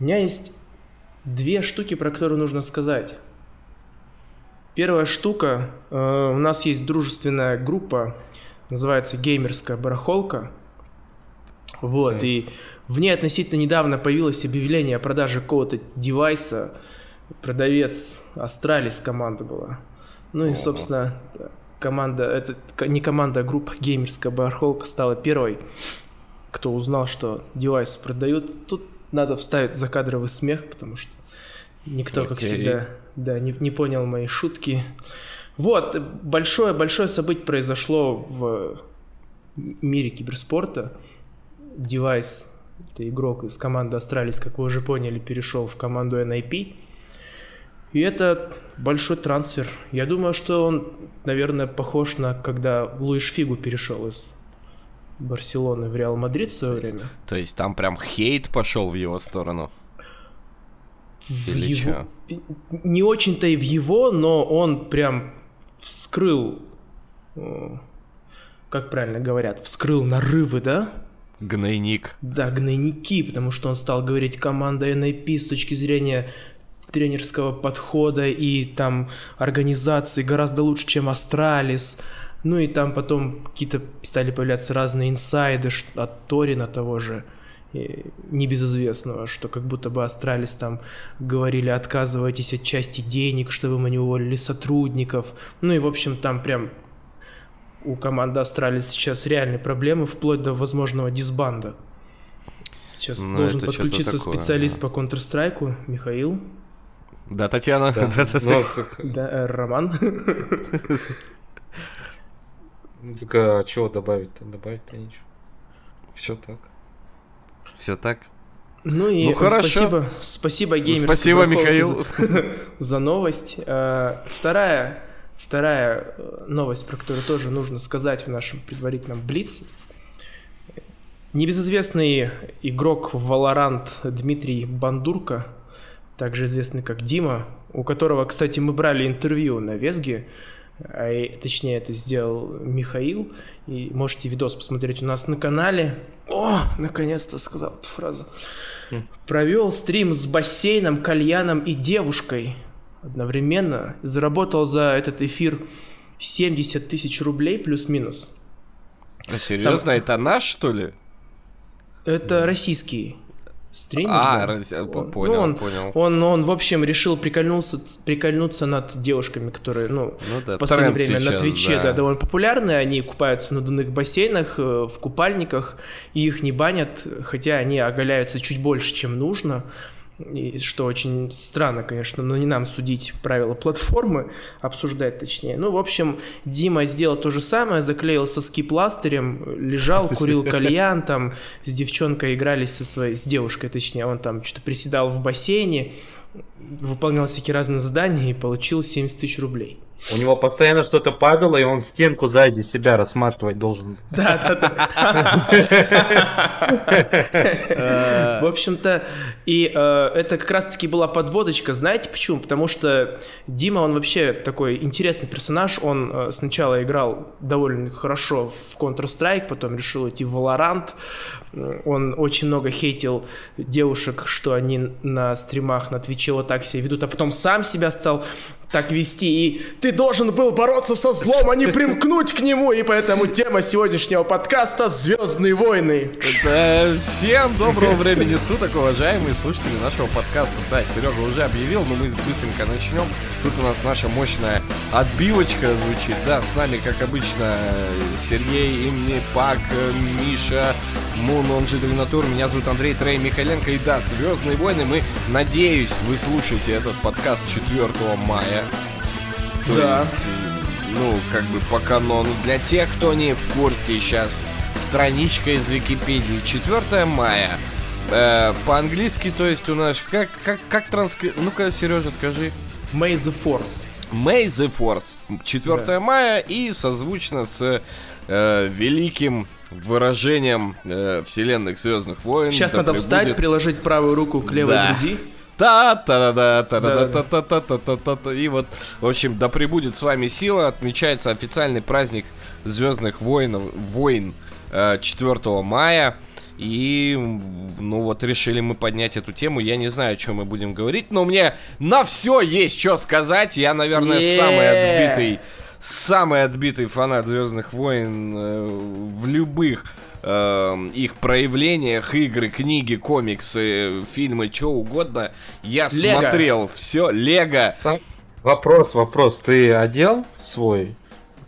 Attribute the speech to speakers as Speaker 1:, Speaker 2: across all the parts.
Speaker 1: У меня есть две штуки, про которые нужно сказать. Первая штука, э, у нас есть дружественная группа, называется «Геймерская барахолка». Вот, mm. и в ней относительно недавно появилось объявление о продаже какого-то девайса. Продавец Астралис команда была. Ну и, собственно, команда, это не команда, а группа геймерская барахолка стала первой, кто узнал, что Device'а продают. Тут надо вставить закадровый смех, потому что никто, okay. как всегда, да, не, не понял мои шутки. Вот, большое-большое событие произошло в мире киберспорта. Device, это игрок из команды Astralis, как вы уже поняли, перешел в команду NIP. И это большой трансфер. Я думаю, что он, наверное, похож на когда Луиш Фигу перешел из Барселоны в Реал Мадрид в свое
Speaker 2: то
Speaker 1: время.
Speaker 2: То есть там прям хейт пошел в его сторону?
Speaker 1: В Или его... Чё? Не очень-то и в его, но он прям вскрыл, э, как правильно говорят, вскрыл нарывы, да?
Speaker 2: Гнойник.
Speaker 1: Да, гнойники, потому что он стал говорить команда NIP с точки зрения тренерского подхода и там организации гораздо лучше, чем Астралис. Ну и там потом какие-то стали появляться разные инсайды от Торина того же, небезызвестного, что как будто бы Астралис там говорили, отказывайтесь от части денег, чтобы мы не уволили сотрудников. Ну и, в общем, там прям у команды Астралис сейчас реальные проблемы, вплоть до возможного дисбанда. Сейчас ну, должен подключиться такое, специалист да. по Counter-Strike, Михаил.
Speaker 2: Да, Татьяна. Да,
Speaker 1: ну, да э, Роман.
Speaker 3: Ну, так а чего добавить-то? Добавить-то ничего. Все так.
Speaker 2: Все так?
Speaker 1: Ну и ну, хорошо. спасибо, спасибо геймерскому
Speaker 2: Спасибо, Михаил.
Speaker 1: За, за новость. Э, вторая, вторая э, новость, про которую тоже нужно сказать в нашем предварительном Блице. Небезызвестный игрок в Valorant Дмитрий Бандурка также известный как Дима, у которого, кстати, мы брали интервью на Весге, а, точнее это сделал Михаил, и можете видос посмотреть у нас на канале. О, наконец-то сказал эту фразу. Хм. Провел стрим с бассейном, кальяном и девушкой одновременно. Заработал за этот эфир 70 тысяч рублей плюс-минус.
Speaker 2: А серьезно, Сам... это наш, что ли?
Speaker 1: Это российский стример.
Speaker 2: А, да. раз... он, понял,
Speaker 1: ну, он,
Speaker 2: понял.
Speaker 1: Он, он, в общем, решил прикольнуться, прикольнуться над девушками, которые, ну, ну да, в последнее время сейчас, на Твиче, да. да, довольно популярны. Они купаются в надувных бассейнах, э, в купальниках, и их не банят, хотя они оголяются чуть больше, чем нужно. И что очень странно, конечно, но не нам судить правила платформы, обсуждать точнее. Ну, в общем, Дима сделал то же самое, заклеил соски пластырем, лежал, курил кальян, там с девчонкой игрались со своей, с девушкой точнее, он там что-то приседал в бассейне, выполнял всякие разные задания и получил 70 тысяч рублей.
Speaker 3: У него постоянно что-то падало, и он стенку сзади себя рассматривать должен.
Speaker 1: Да, да, да. В общем-то, и э, это как раз-таки была подводочка, знаете почему? Потому что Дима, он вообще такой интересный персонаж, он э, сначала играл довольно хорошо в Counter-Strike, потом решил идти в Valorant, он очень много хейтил девушек, что они на стримах на Твиче вот так себя ведут, а потом сам себя стал так вести, и ты должен был бороться со злом, а не примкнуть к нему, и поэтому тема сегодняшнего подкаста «Звездные войны».
Speaker 2: Да, всем доброго времени суток, уважаемые слушатели нашего подкаста. Да, Серега уже объявил, но мы быстренько начнем. Тут у нас наша мощная отбивочка звучит. Да, с нами, как обычно, Сергей, Имни, Пак, Миша, Мун, он же Доминатур. Меня зовут Андрей Трей Михаленко. И да, «Звездные войны» мы, надеюсь, вы слушаете этот подкаст 4 мая. То да. есть, ну, как бы по канону. Для тех, кто не в курсе сейчас, страничка из Википедии 4 мая. Э, по-английски, то есть у нас как как как транскри... Ну-ка, Сережа, скажи.
Speaker 1: May the Force.
Speaker 2: May the Force. 4 да. мая и созвучно с э, великим выражением э, вселенных Звездных войн.
Speaker 1: Сейчас да надо прибудет... встать, приложить правую руку к левой да. груди
Speaker 2: та та да та да та та та та та та та И вот, в общем, да пребудет с вами сила. Отмечается официальный праздник Звездных воинов, войн 4 мая. И, ну вот, решили мы поднять эту тему. Я не знаю, о чем мы будем говорить, но мне на все есть что сказать. Я, наверное,
Speaker 1: Yeah.
Speaker 2: самый отбитый, самый отбитый фанат Звездных войн э, в любых э, их проявлениях, игры, книги, комиксы, фильмы, что угодно. Я
Speaker 1: Лего.
Speaker 2: смотрел все. Лего.
Speaker 3: Сам- Вопрос, вопрос. Ты одел свой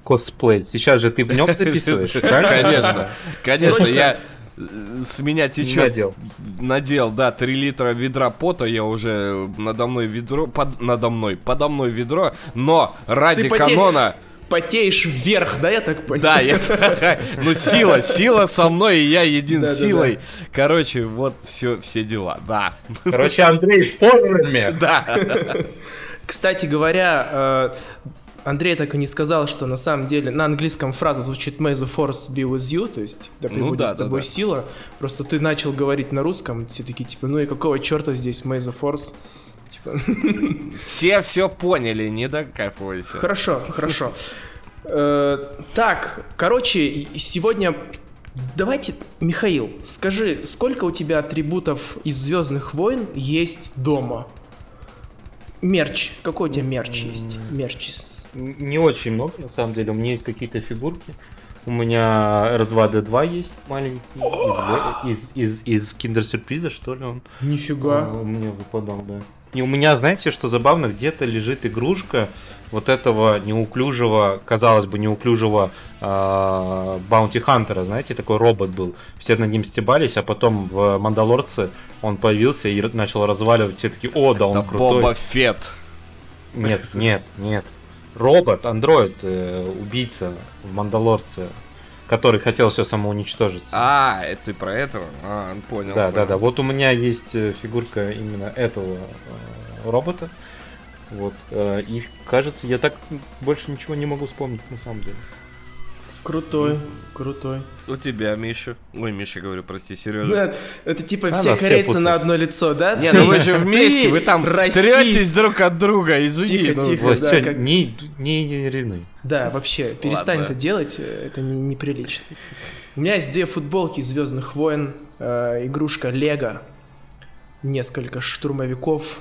Speaker 3: косплей? Сейчас же ты в нем записываешь?
Speaker 2: Конечно, конечно, я э, с меня течет
Speaker 3: Надел.
Speaker 2: надел, да, 3 литра ведра пота, я уже надо мной ведро, под, надо мной, подо мной ведро, но ради канона,
Speaker 1: Потеешь вверх, да, я так понял?
Speaker 2: да, я, ну сила, сила со мной, и я един
Speaker 1: Да-да-да.
Speaker 2: силой, короче, вот все, все дела, да,
Speaker 3: Короче, Андрей в форме.
Speaker 2: да,
Speaker 1: Кстати говоря, э, Андрей так и не сказал, что на самом деле на английском фраза звучит May the force be with you, то есть да
Speaker 2: Ну
Speaker 1: пребудет
Speaker 2: да,
Speaker 1: с
Speaker 2: да,
Speaker 1: тобой
Speaker 2: да.
Speaker 1: сила. Просто ты начал говорить на русском, все такие типа, ну и какого черта здесь May the force? Типа,
Speaker 2: все все поняли, не докапывайся.
Speaker 1: Хорошо, хорошо. Э, Так, короче, сегодня давайте, Михаил, скажи, сколько у тебя атрибутов из Звездных войн есть дома? Мерч. Какой у тебя мерч есть? Мерч.
Speaker 3: Не очень много, на самом деле. У меня есть какие-то фигурки. У меня R2D2 есть маленький. Из, из, из, из киндер-сюрприза, что ли, он?
Speaker 1: Нифига.
Speaker 3: А, У меня выпадал, да. И у меня, знаете, что забавно, где-то лежит игрушка вот этого неуклюжего, казалось бы, неуклюжего Баунти Хантера, знаете, такой робот был. Все над ним стебались, а потом в Мандалорце он появился и начал разваливать. Все такие, о, да он
Speaker 2: Это
Speaker 3: крутой.
Speaker 2: Боба Фет.
Speaker 3: Нет, нет, нет. Робот, андроид, э, убийца в Мандалорце, который хотел все самоуничтожиться.
Speaker 2: А, это ты про этого? А, понял.
Speaker 3: Да, да,
Speaker 2: понял.
Speaker 3: да. Вот у меня есть э, фигурка именно этого э, робота. Вот. э, И кажется, я так больше ничего не могу вспомнить на самом деле.
Speaker 1: Крутой, крутой.
Speaker 2: У тебя, Миша. Ой, Миша, говорю, прости, Сережа.
Speaker 1: Да, Это типа
Speaker 3: А,
Speaker 1: все
Speaker 3: все
Speaker 1: корейцы
Speaker 3: путают.
Speaker 1: на одно лицо, да?
Speaker 2: Не, ну вы же
Speaker 1: Ты
Speaker 2: вместе, вы там
Speaker 1: расист.
Speaker 2: третесь друг от друга, извини.
Speaker 1: Тихо,
Speaker 2: ну.
Speaker 1: тихо.
Speaker 3: Вот,
Speaker 1: да,
Speaker 3: всё,
Speaker 1: как-
Speaker 3: не, не, не ревнуй.
Speaker 1: Да, вообще, перестань
Speaker 2: Ладно.
Speaker 1: это делать, э, это не- неприлично. У меня есть две футболки Звездных войн, э, игрушка Лего, несколько штурмовиков.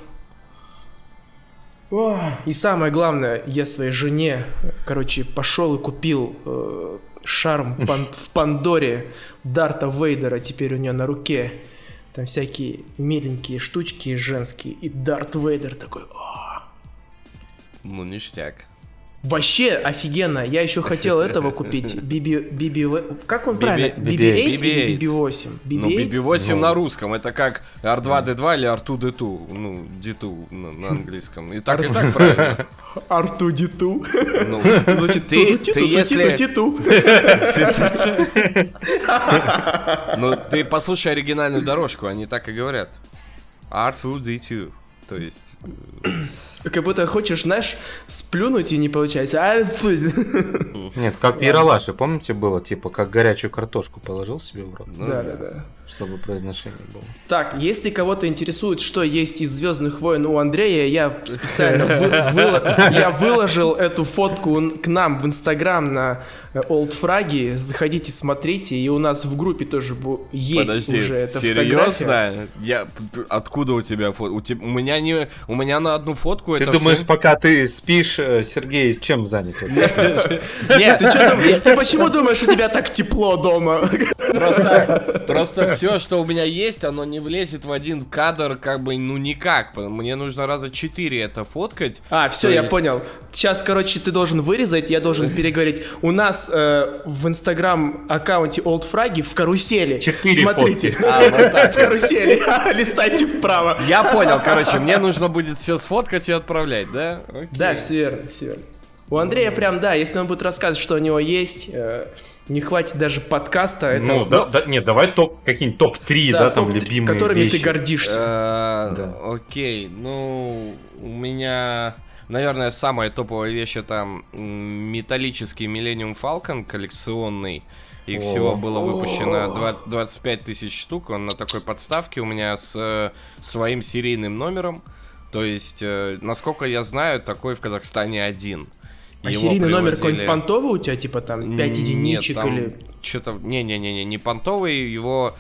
Speaker 1: И самое главное, я своей жене, короче, пошел и купил э, шарм пан- в Пандоре Дарта Вейдера, теперь у нее на руке. Там всякие миленькие штучки женские. И Дарт Вейдер такой, «О,
Speaker 2: Ну, ништяк.
Speaker 1: Вообще офигенно. Я еще хотел этого купить. Биби... Биби... Как он
Speaker 2: BB
Speaker 1: правильно? BB-8
Speaker 2: BB-8.
Speaker 1: или BB-8?
Speaker 2: Ну,
Speaker 1: BB-8?
Speaker 2: BB-8
Speaker 3: Ну.
Speaker 2: на русском, это как R2-D2 или R2-D2, ну, D2 на, на английском. И так, и так, правильно.
Speaker 1: Арту-диту.
Speaker 2: Ну,
Speaker 1: Значит,
Speaker 2: Ты-
Speaker 1: ту-ту-титу,
Speaker 2: ты если- ну, ты послушай оригинальную дорожку, они так и говорят. R2-D2. То есть...
Speaker 1: Как будто хочешь, знаешь, сплюнуть и не получается.
Speaker 3: Нет, как в Яралаше, помните, было, типа, как горячую картошку положил себе в рот,
Speaker 1: Да, да, да.
Speaker 3: чтобы произношение было.
Speaker 1: Так, если кого-то интересует, что есть из Звездных войн у Андрея, я специально я выложил эту фотку к нам в Инстаграм на э, Old Fragi. Заходите, смотрите. И у нас в группе тоже есть
Speaker 2: Подожди,
Speaker 1: уже эта фотография.
Speaker 2: серьезно? Я... Откуда у тебя фото? У, тебя... у меня не... У меня на одну фотку
Speaker 3: Ты
Speaker 2: это
Speaker 3: думаешь,
Speaker 2: всё-
Speaker 3: пока ты спишь, э, Сергей, чем занят?
Speaker 2: Нет,
Speaker 1: Ты, ты почему думаешь, у тебя так тепло дома?
Speaker 2: Просто, все, что у меня есть, оно не влезет в один кадр, как бы, ну никак. Мне нужно раза четыре это фоткать.
Speaker 1: А, все, я понял. Сейчас, короче, ты должен вырезать, я должен переговорить. У нас э, в инстаграм аккаунте Old Fragi в карусели. Смотрите.
Speaker 2: А,
Speaker 1: В карусели. Листайте вправо.
Speaker 2: Я понял, короче, мне нужно будет все сфоткать отправлять, да? Окей.
Speaker 1: Да, все верно, все верно. У Андрея прям, да, если он будет рассказывать, что у него есть, э, не хватит даже подкаста. Это,
Speaker 3: Ну, да, да, нет, давай топ, какие-нибудь топ-3, да, там
Speaker 1: топ-три,
Speaker 3: любимые
Speaker 1: которыми
Speaker 3: вещи.
Speaker 1: ты гордишься.
Speaker 2: Э,
Speaker 3: Да.
Speaker 2: Окей, ну, у меня, наверное, самая топовая вещь это металлический Millennium Falcon коллекционный. Их
Speaker 3: О.
Speaker 2: всего было выпущено два- 25 тысяч штук. Он на такой подставке у меня с э, своим серийным номером. То есть, э, насколько я знаю, такой в Казахстане один.
Speaker 1: А
Speaker 2: Его
Speaker 1: серийный номер
Speaker 2: привозили-
Speaker 1: какой-нибудь понтовый у тебя, типа там 5 единичек
Speaker 2: нет, там
Speaker 1: или...
Speaker 2: Что-то... Не-не-не, не понтовый, его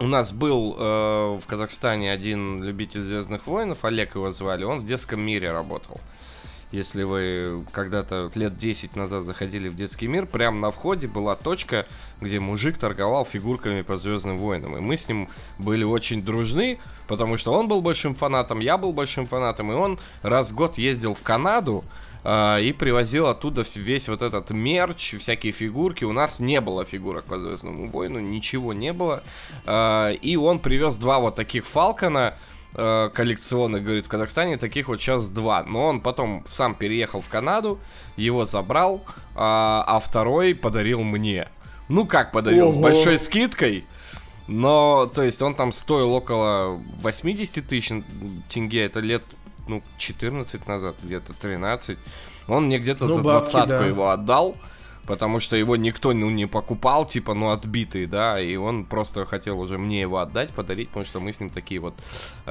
Speaker 2: у нас был э, в Казахстане один любитель Звездных войнов, Олег его звали, он в детском мире работал. Если вы когда-то лет 10 назад заходили в детский мир, прямо на входе была точка, где мужик торговал фигурками по Звездным войнам. И мы с ним были очень дружны, потому что он был большим фанатом, я был большим фанатом, и он раз в год ездил в Канаду, Uh, и привозил оттуда весь вот этот мерч, всякие фигурки. У нас не было фигурок по Звездному войну, ничего не было. Uh, и он привез два вот таких Фалкона uh, коллекционных, говорит, в Казахстане таких вот сейчас два. Но он потом сам переехал в Канаду, его забрал, а второй подарил мне. Ну как подарил, Ого. с большой скидкой. Но, то есть, он там стоил около 80 тысяч тенге, это лет ну, 14 назад, где-то 13. Он мне где-то ну, за двадцатку да. его отдал потому что его никто ну, не покупал, типа, ну, отбитый, да, и он просто хотел уже мне его отдать, подарить, потому что мы с ним такие вот э,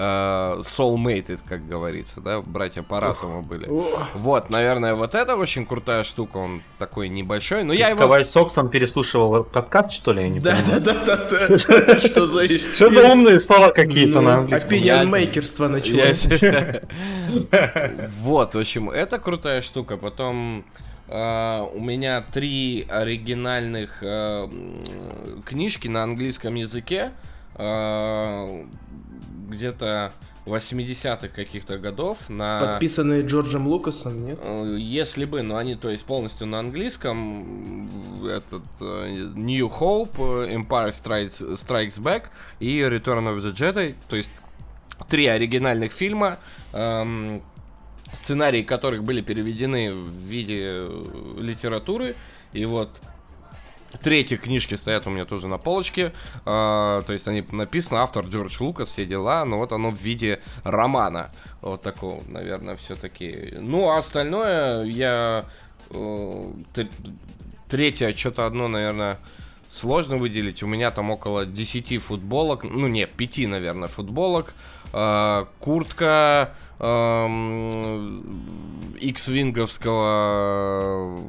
Speaker 2: soulmated, как говорится, да, братья по расам были. Вот, наверное, вот это очень крутая штука, он такой небольшой, но Ты я его...
Speaker 3: с Соксом переслушивал подкаст, что ли, я не
Speaker 1: да,
Speaker 3: понимаю.
Speaker 1: Да, да, да,
Speaker 3: Что за... Что за умные слова какие-то на английском?
Speaker 1: Opinion началось.
Speaker 2: Вот, в общем, это крутая штука, потом... Uh, у меня три оригинальных uh, книжки на английском языке. Uh, где-то 80-х каких-то годов на...
Speaker 1: Подписанные Джорджем Лукасом, нет?
Speaker 2: Если бы, но они, то есть, полностью на английском. Этот New Hope, Empire Strikes, Strikes Back и Return of the Jedi. То есть, три оригинальных фильма. Um, сценарии которых были переведены в виде э, литературы. И вот Третьи книжки стоят у меня тоже на полочке. Э, то есть они написаны, автор Джордж Лукас, все дела, но вот оно в виде романа. Вот такого, наверное, все-таки. Ну, а остальное я... Э, третье, что-то одно, наверное, сложно выделить. У меня там около 10 футболок. Ну, не, 5, наверное, футболок. Э, куртка X-винговского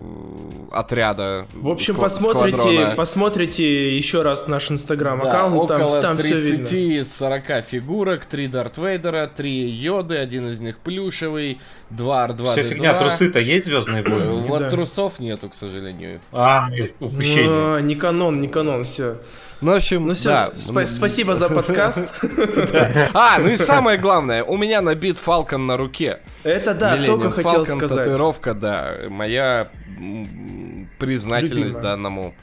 Speaker 2: отряда.
Speaker 1: В общем, посмотрите, посмотрите еще раз наш инстаграм-аккаунт,
Speaker 2: да, там, там 30-40 фигурок, 3 Дарт Вейдера, 3 Йоды, один из них плюшевый, 2 R2
Speaker 3: Все фигня, трусы-то есть звездные войны?
Speaker 2: Вот трусов нету, к сожалению.
Speaker 1: А, упущение. Не канон, не канон, все.
Speaker 2: Ну, в общем, ну, все, да.
Speaker 1: Сп- спасибо за подкаст.
Speaker 2: А, ну и самое главное, у меня набит Фалкон на руке.
Speaker 1: Это да, только хотел сказать.
Speaker 2: татуировка, да. Моя признательность данному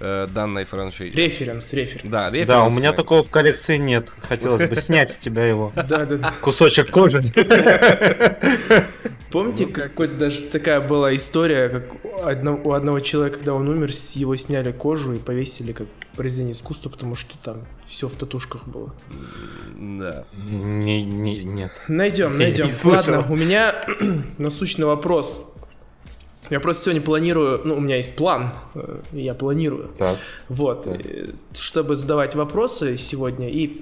Speaker 2: э, данной франшизе.
Speaker 1: Референс, референс.
Speaker 3: Да, референс. Да, у меня такого в коллекции нет. Хотелось бы снять с тебя его. Да, да, да. Кусочек кожи.
Speaker 1: Помните, ну, какой-то даже такая была история, как у одного человека, когда он умер, с его сняли кожу и повесили как произведение искусства, потому что там все в татушках было.
Speaker 2: Да.
Speaker 3: Не, не, нет.
Speaker 1: Найдем, найдем. Ладно, у меня насущный вопрос. Я просто сегодня планирую, ну, у меня есть план, э, я планирую. Так. Вот, так. Э, чтобы задавать вопросы сегодня. И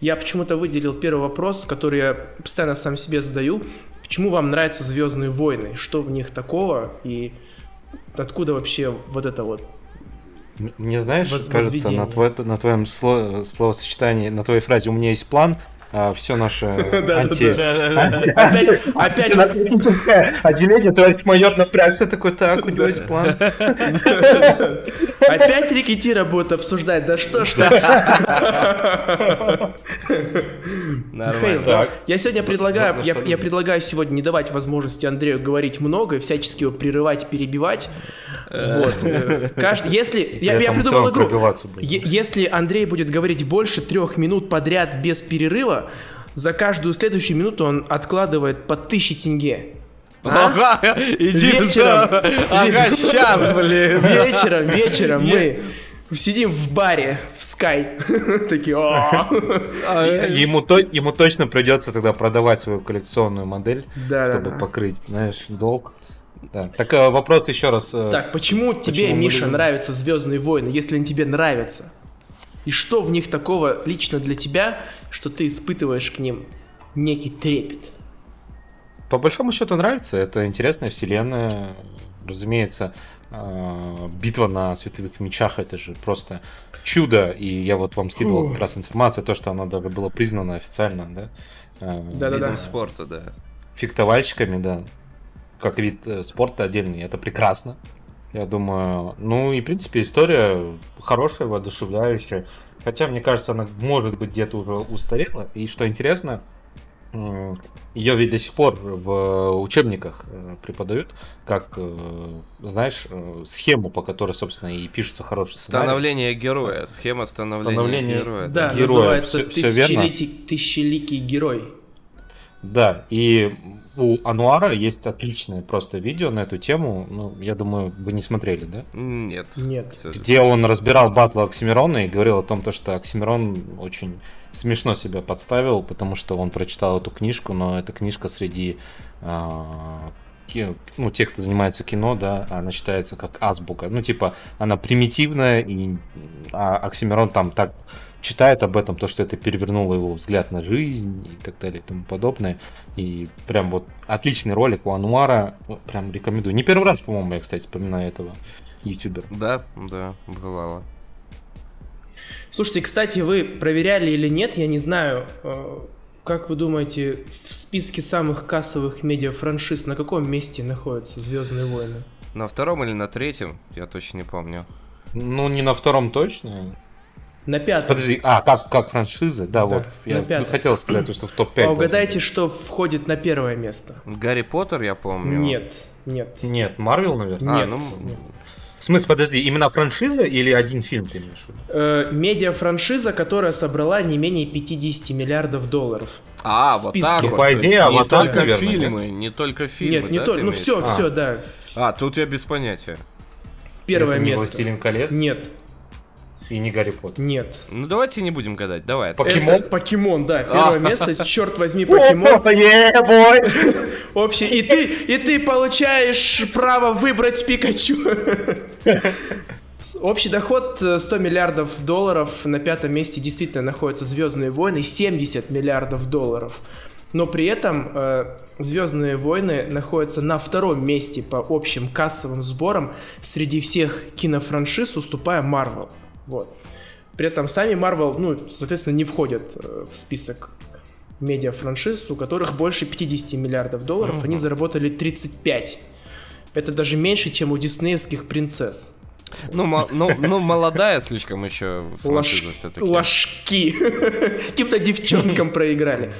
Speaker 1: я почему-то выделил первый вопрос, который я постоянно сам себе задаю. Почему вам нравятся Звездные войны? Что в них такого? И откуда вообще вот это вот
Speaker 3: мне знаешь, кажется, на, твой, на твоем слово, словосочетании, на твоей фразе «у меня есть план», все наше анти... Опять, техническое отделение, товарищ майор напрягся такой, так, у него есть план.
Speaker 1: Опять рекетира будут обсуждать, да что ж Нормально. Я сегодня предлагаю, я, предлагаю сегодня не давать возможности Андрею говорить много и всячески его прерывать, перебивать. Вот. Каждый, если я, я придумал игру. Если Андрей будет говорить больше трех минут подряд без перерыва, за каждую следующую минуту он откладывает по тысяче тенге.
Speaker 2: А? Ага, иди вечером, ага, сейчас, блин.
Speaker 1: Вечером, вечером мы сидим в баре в Sky. Такие,
Speaker 3: а, ему, то, ему точно придется тогда продавать свою коллекционную модель, да, чтобы да, покрыть, знаешь, долг. Да. Так э, вопрос еще раз.
Speaker 1: Э, так, почему, почему тебе, Миша, нравятся Звездные войны, если они тебе нравятся? И что в них такого лично для тебя, что ты испытываешь к ним некий трепет?
Speaker 3: По большому счету нравится. Это интересная вселенная. разумеется, э, битва на световых мечах это же просто чудо. И я вот вам скидывал
Speaker 1: Фу.
Speaker 3: как раз информацию, то, что оно даже было признано официально, да? э,
Speaker 1: Да-да-да.
Speaker 2: Видом спорта, да.
Speaker 3: фехтовальщиками, да, как вид э, спорта отдельный, это прекрасно. Я думаю, ну и в принципе история хорошая, воодушевляющая. Хотя, мне кажется, она может быть где-то уже устарела. И что интересно, ее ведь до сих пор в учебниках э, преподают, как, э, знаешь, э, схему, по которой, собственно, и пишется хороший сценарий.
Speaker 2: Становление героя. Схема становления
Speaker 3: Становление-
Speaker 2: героя.
Speaker 1: Да,
Speaker 3: Героя.
Speaker 1: называется
Speaker 3: всё верно?
Speaker 1: тысячелетий, тысячеликий герой.
Speaker 3: Да, и у Ануара есть отличное просто видео на эту тему. Ну, я думаю, вы не смотрели, да?
Speaker 2: Нет.
Speaker 1: Нет.
Speaker 3: где он разбирал батл Оксимирона и говорил о том, то, что Оксимирон очень смешно себя подставил, потому что он прочитал эту книжку, но эта книжка среди а, ну, тех, кто занимается кино, да, она считается как азбука. Ну, типа, она примитивная, и а Оксимирон там так читает об этом, то, что это перевернуло его взгляд на жизнь и так далее и тому подобное. И прям вот отличный ролик у Ануара, прям рекомендую. Не первый раз, по-моему, я, кстати, вспоминаю этого ютубера.
Speaker 2: Да, да, бывало.
Speaker 1: Слушайте, кстати, вы проверяли или нет, я не знаю. э, Как вы думаете, в списке самых кассовых медиафраншиз на каком месте находятся Звездные войны?
Speaker 2: На втором или на третьем, я точно не помню.
Speaker 3: Ну, не на втором точно.
Speaker 1: На пятом.
Speaker 3: Подожди, а, как, как франшиза? Да,
Speaker 1: Да,
Speaker 3: вот. Я
Speaker 1: пятом.
Speaker 3: хотел сказать, что в топ-5.
Speaker 1: А угадайте, что входит на первое место?
Speaker 2: Гарри Поттер, я помню.
Speaker 1: Нет, нет.
Speaker 3: Нет, Марвел, наверное.
Speaker 2: А,
Speaker 1: Нет,
Speaker 2: ну,
Speaker 1: нет.
Speaker 3: В смысле, подожди, именно франшиза или один фильм ты имеешь в виду?
Speaker 1: Э, медиафраншиза, которая собрала не менее 50 миллиардов долларов.
Speaker 2: А,
Speaker 1: в
Speaker 2: вот так вот.
Speaker 3: по идее,
Speaker 2: не только
Speaker 3: наверное,
Speaker 2: фильмы, не только фильмы,
Speaker 1: нет, не
Speaker 2: да,
Speaker 1: то,
Speaker 2: ты
Speaker 1: ну все,
Speaker 2: виду?
Speaker 1: все, да.
Speaker 2: А, тут я без понятия.
Speaker 1: Первое
Speaker 3: Это не
Speaker 1: место.
Speaker 3: «Властелин колец»
Speaker 1: Нет,
Speaker 3: и не Гарри Поттер.
Speaker 1: нет.
Speaker 2: Ну давайте не будем гадать, давай.
Speaker 3: Покемон?
Speaker 1: Это покемон, да. Первое
Speaker 2: А.
Speaker 1: место, черт возьми, покемон. Общий. И ты, и ты получаешь право выбрать Пикачу. Общий доход э, 100 миллиардов долларов. На пятом месте действительно находятся Звездные войны. 70 миллиардов долларов. Но при этом э, Звездные войны находятся на втором месте по общим кассовым сборам среди всех кинофраншиз, уступая Marvel. Вот. При этом сами Marvel, ну, соответственно, не входят э, в список медиафраншиз, у которых больше 50 миллиардов долларов, они заработали 35. Это даже меньше, чем у диснеевских принцесс.
Speaker 2: Ну, ну, ну, молодая слишком еще франшиза
Speaker 1: Лож-
Speaker 2: все-таки.
Speaker 1: Ложки. Каким-то девчонкам проиграли.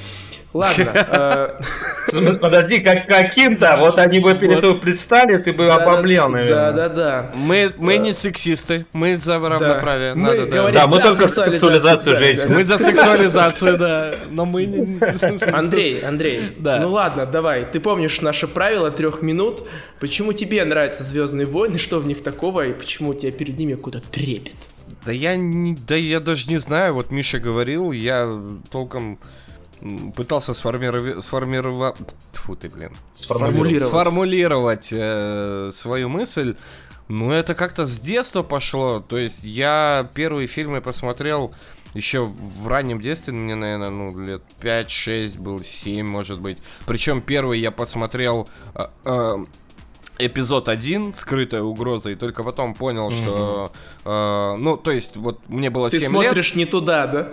Speaker 1: Ладно.
Speaker 3: Подожди, как каким-то, вот они бы перед
Speaker 2: Вот.
Speaker 3: тобой предстали, ты бы обомлел, наверное.
Speaker 1: Да-да-да.
Speaker 2: Мы, мы не сексисты, мы за равноправие.
Speaker 1: Мы
Speaker 2: Надо, да.
Speaker 1: говорим
Speaker 3: Да, мы
Speaker 1: за
Speaker 3: только сексуализацию
Speaker 1: да,
Speaker 3: женщин.
Speaker 1: да.
Speaker 2: Мы за сексуализацию, да. Но мы не...
Speaker 1: Андрей, Андрей,
Speaker 2: Да.
Speaker 1: ну ладно, давай. Ты помнишь наше правило трех минут? Почему тебе нравятся Звездные войны? Что в них такого? И почему у тебя перед ними куда трепет?
Speaker 2: Да я, не, да я даже не знаю, вот Миша говорил, я толком пытался сформировать... сформировать... Тьфу ты, блин.
Speaker 1: Сформулировать.
Speaker 2: Сформулировать э, свою мысль. Ну, это как-то с детства пошло. То есть я первые фильмы посмотрел еще в раннем детстве, мне, наверное, ну, лет 5-6 был, 7, может быть. Причем первый я посмотрел э, э, эпизод 1, скрытая угроза, и только потом понял, что... э, ну, то есть, вот мне было
Speaker 1: Ты
Speaker 2: 7 лет.
Speaker 1: смотришь не туда, да?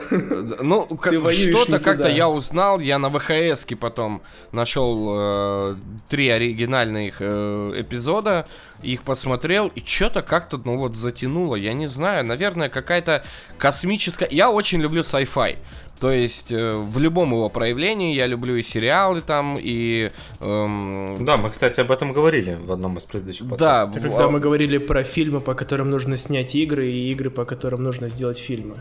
Speaker 2: Ну, как-
Speaker 1: Ты
Speaker 2: что-то как-то я узнал, я на ВХС потом нашел э, три оригинальных э, эпизода, их посмотрел, и что-то как-то, ну вот, затянуло, я не знаю, наверное, какая-то космическая... Я очень люблю sci-fi. То есть э, в любом его проявлении я люблю и сериалы там, и... эм,
Speaker 3: Да, мы, кстати, об этом говорили в одном из предыдущих
Speaker 2: да,
Speaker 1: Это
Speaker 2: в-
Speaker 1: когда мы говорили про фильмы, по которым нужно снять игры, и игры, по которым нужно сделать фильмы.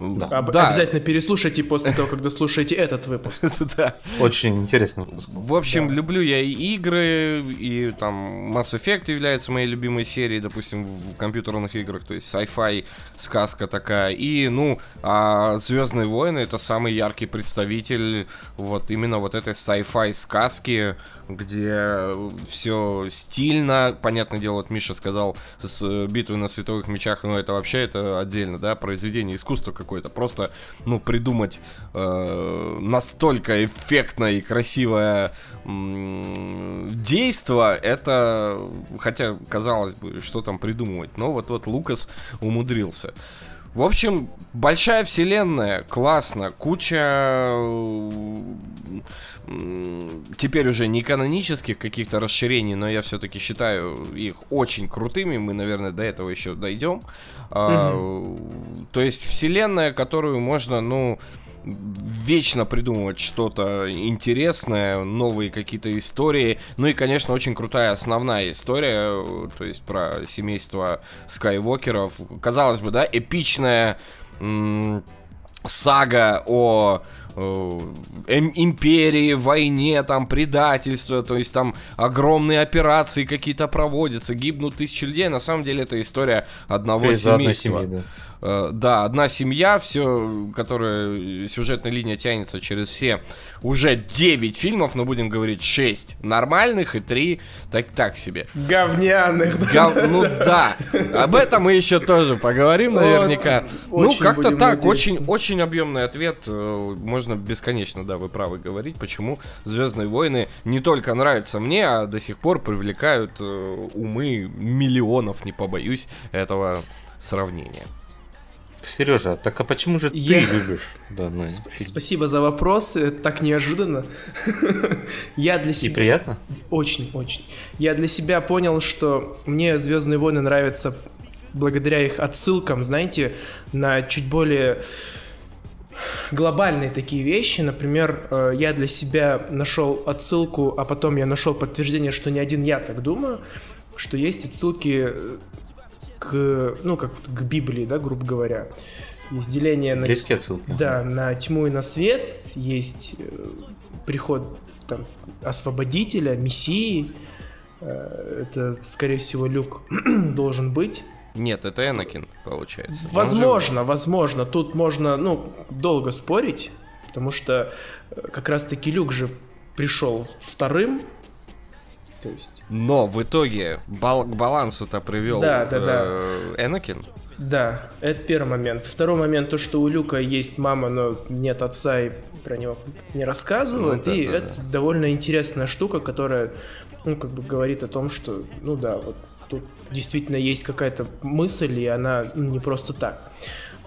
Speaker 3: Да.
Speaker 1: Об-
Speaker 2: да.
Speaker 1: Обязательно переслушайте после того, когда слушаете этот выпуск.
Speaker 2: да.
Speaker 3: Очень интересный выпуск.
Speaker 2: В общем, люблю я и игры, и там Mass Effect является моей любимой серией, допустим, в компьютерных играх, то есть sci-fi сказка такая. И, ну, а Звездные войны это самый яркий представитель вот именно вот этой sci-fi сказки, где все стильно, понятное дело, вот Миша сказал с битвой на световых мечах, но это вообще это отдельно, да, произведение искусства какое какое-то. Просто, ну, придумать э, настолько эффектное и красивое м- действо, это, хотя, казалось бы, что там придумывать, но вот вот Лукас умудрился. В общем, большая вселенная, классно, куча теперь уже не канонических каких-то расширений, но я все-таки считаю их очень крутыми. Мы, наверное, до этого еще дойдем. Mm-hmm. А, то есть вселенная, которую можно, ну, вечно придумывать что-то интересное, новые какие-то истории. Ну и, конечно, очень крутая основная история, то есть про семейство Скайвокеров. Казалось бы, да, эпичная м- сага о эм, империи, войне, там, предательство, то есть там огромные операции какие-то проводятся, гибнут тысячи людей. На самом деле это история одного семейства. Семьи, да. Э, да, одна семья, все, которая сюжетная линия тянется через все уже 9 фильмов, но будем говорить 6 нормальных и 3 так, так себе.
Speaker 1: Говняных.
Speaker 2: Гов... Ну да, об этом мы еще тоже поговорим наверняка. Вот, ну, как-то так, очень, очень объемный ответ. Э, можно бесконечно, да, вы правы говорить, почему Звездные войны не только нравятся мне, а до сих пор привлекают э, умы миллионов, не побоюсь этого сравнения.
Speaker 3: Сережа, так а почему же Я... ты любишь данный
Speaker 1: Сп- фильм? Спасибо за вопрос, так неожиданно. Я для себя...
Speaker 3: И приятно?
Speaker 1: Очень, очень. Я для себя понял, что мне Звездные войны нравятся благодаря их отсылкам, знаете, на чуть более глобальные такие вещи. Например, э, я для себя нашел отсылку, а потом я нашел подтверждение, что не один я так думаю, что есть отсылки к, ну, как к Библии, да, грубо говоря. Есть деление на...
Speaker 3: отсылки.
Speaker 1: Да, на тьму и на свет. Есть э, приход там, освободителя, мессии. Э, это, скорее всего, Люк должен быть.
Speaker 2: Нет, это Энакин, получается.
Speaker 1: Возможно, возможно. Тут можно, ну, долго спорить, потому что э, как раз-таки Люк же пришел вторым,
Speaker 2: то есть... Но в итоге бал- к балансу-то привел да, да, э- да. Энакин.
Speaker 1: Да, это первый момент. Второй момент, то, что у Люка есть мама, но нет отца, и про него не рассказывают. Ну, да, и да, это да. довольно интересная штука, которая, ну, как бы говорит о том, что, ну да, вот тут действительно есть какая-то мысль, и она ну, не просто так.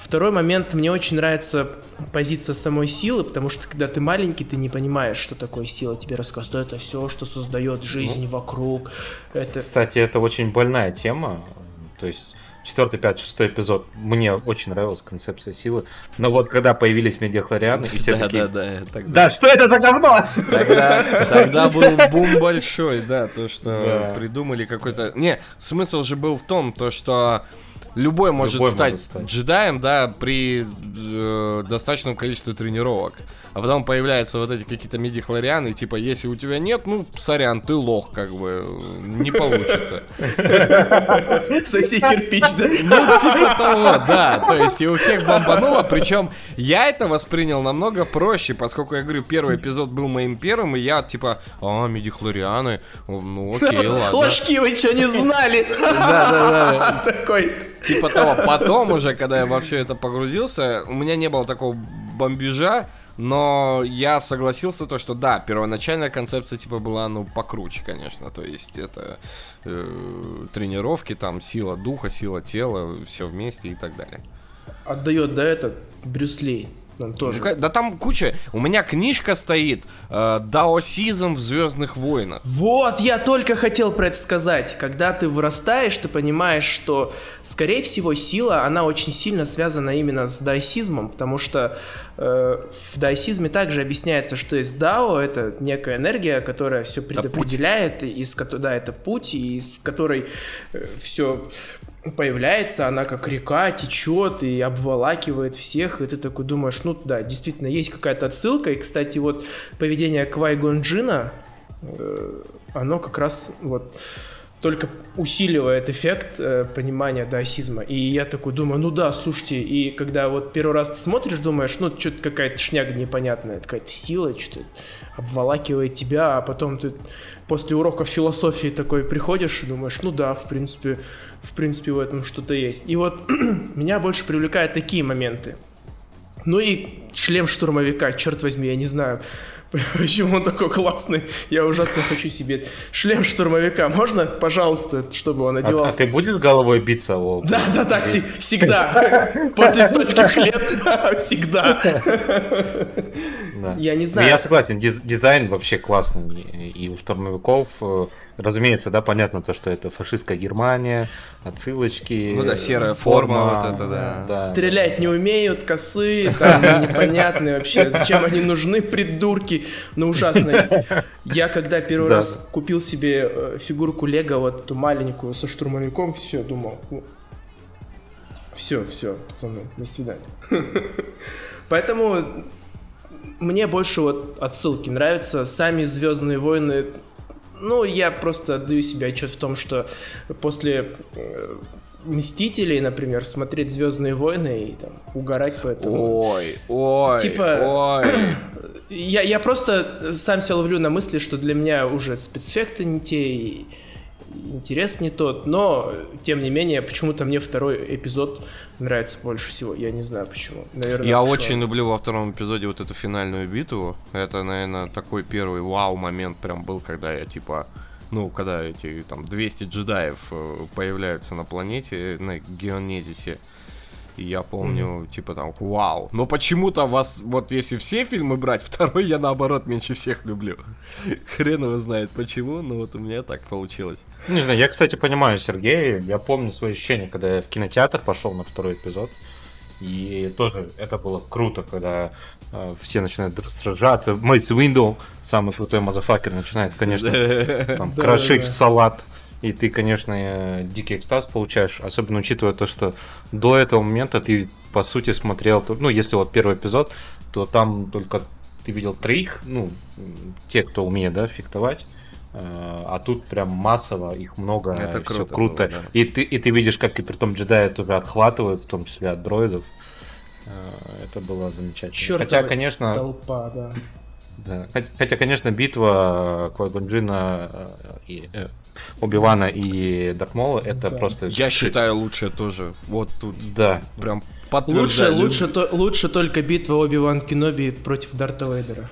Speaker 1: Второй момент, мне очень нравится позиция самой силы, потому что когда ты маленький, ты не понимаешь, что такое сила. Тебе рассказывают, это все, что создает жизнь ну, вокруг.
Speaker 3: Это... Кстати, это очень больная тема. То есть четвертый, пятый, шестой эпизод, мне очень нравилась концепция силы. Но вот когда появились медиахлорианы, и все да, такие... Да, да,
Speaker 1: тогда... да, что это за говно?
Speaker 2: Тогда, тогда был бум большой, да, то, что да. придумали какой-то... Не, смысл же был в том, то, что Любой может, Любой стать, может стать джедаем, да, при э, достаточном количестве тренировок. А потом появляются вот эти какие-то медихлорианы, типа, если у тебя нет, ну, сорян, ты лох, как бы, не получится.
Speaker 1: Соси кирпич, да?
Speaker 2: Ну, типа того, да. То есть, и у всех бомбануло, причем я это воспринял намного проще, поскольку, я говорю, первый эпизод был моим первым, и я, типа, а, медихлорианы, ну, окей, ладно.
Speaker 1: Ложки вы что, не знали?
Speaker 2: Да-да-да. Такой. Типа того. Потом уже, когда я во все это погрузился, у меня не было такого бомбежа, но я согласился то, что да, первоначальная концепция типа была, ну, покруче, конечно. То есть это э, тренировки, там, сила духа, сила тела, все вместе и так далее.
Speaker 1: Отдает, да, это Брюс Ли. Там тоже.
Speaker 2: Ну, да там куча. У меня книжка стоит э, Даосизм в Звездных войнах.
Speaker 1: Вот, я только хотел про это сказать. Когда ты вырастаешь, ты понимаешь, что, скорее всего, сила, она очень сильно связана именно с даосизмом, потому что э, в даосизме также объясняется, что есть дао, это некая энергия, которая все предопределяет, да, из, да, это путь, из которой э, все появляется, она как река течет и обволакивает всех, и ты такой думаешь, ну да, действительно, есть какая-то отсылка, и, кстати, вот поведение Квай Гонджина, э, оно как раз вот только усиливает эффект э, понимания даосизма. И я такой думаю, ну да, слушайте, и когда вот первый раз ты смотришь, думаешь, ну что-то какая-то шняга непонятная, какая-то сила, что-то обволакивает тебя, а потом ты после урока философии такой приходишь и думаешь, ну да, в принципе, в принципе в этом что-то есть. И вот меня больше привлекают такие моменты. Ну и шлем штурмовика, черт возьми, я не знаю. Почему он такой классный? Я ужасно хочу себе шлем штурмовика. Можно, пожалуйста, чтобы он одевался?
Speaker 3: А, а ты будешь головой биться? О,
Speaker 1: да, да, да, всегда. После стольких лет всегда.
Speaker 3: Да.
Speaker 1: Я не
Speaker 3: Ну,
Speaker 1: знаю.
Speaker 3: я согласен, диз- дизайн вообще классный. И у штурмовиков, э, разумеется, да, понятно то, что это фашистская Германия, отсылочки.
Speaker 2: Ну да, серая форма, вот это да.
Speaker 1: Стрелять не умеют, косые, там непонятные вообще. Зачем они нужны, придурки? Ну ужасно. Я когда первый
Speaker 3: Да.
Speaker 1: раз купил себе э, фигурку Лего, вот эту маленькую со штурмовиком, все, думал, все, все, пацаны, до свидания. Поэтому мне больше вот отсылки нравятся. Сами Звездные войны. Ну, я просто отдаю себе отчет в том, что после э, Мстителей, например, смотреть Звездные войны и там угорать по этому.
Speaker 2: Ой, ой,
Speaker 1: Типа-
Speaker 2: ой.
Speaker 1: Я, я просто сам себя ловлю на мысли, что для меня уже спецэффекты не те, и интерес не тот, но, тем не менее, почему-то мне второй эпизод нравится больше всего. Я не знаю почему. Наверное,
Speaker 2: Я
Speaker 1: потому
Speaker 2: очень
Speaker 1: что-
Speaker 2: люблю во втором эпизоде вот эту финальную битву. Это, наверное, такой первый вау-момент прям был, когда я типа... Ну, когда эти там 200 джедаев э, появляются на планете, на Геонезисе. И я помню, типа там, вау. Но почему-то вас, вот если все фильмы брать, второй я наоборот меньше всех люблю. Хрен его знает почему, но вот у меня так получилось.
Speaker 3: Не знаю, я, кстати, понимаю Сергея. Я помню свои ощущения, когда я в кинотеатр пошел на второй эпизод. И тоже это было круто, когда э, все начинают сражаться. Мейс Уиндоу, самый крутой мазафакер, начинает, конечно, там, крошить
Speaker 1: да.
Speaker 3: салат. И ты, конечно, э, дикий экстаз получаешь, особенно учитывая то, что до этого момента ты, по сути, смотрел, ну, если вот первый эпизод, то там только ты видел троих, ну, те, кто умеет, да, фехтовать. Э, А тут прям массово, их много,
Speaker 2: Это
Speaker 3: все
Speaker 2: круто
Speaker 3: круто.
Speaker 2: было, да.
Speaker 3: И, ты, и ты видишь, как и при том джедаи тоже отхватывают, в том числе от дроидов. Э, Это было замечательно.
Speaker 1: Чёртова
Speaker 3: Хотя, конечно,
Speaker 1: Толпа, да.
Speaker 3: да. Хот- Хотя, конечно, битва Квайгон Джина э, и Оби-Вана и Даркмола это
Speaker 1: Да.
Speaker 3: просто...
Speaker 2: Я считаю лучшее тоже. Вот тут
Speaker 3: Да.
Speaker 2: прям
Speaker 1: Лучше, лучше, то- лучше только битва Оби-Ван Кеноби против Дарта Вейдера.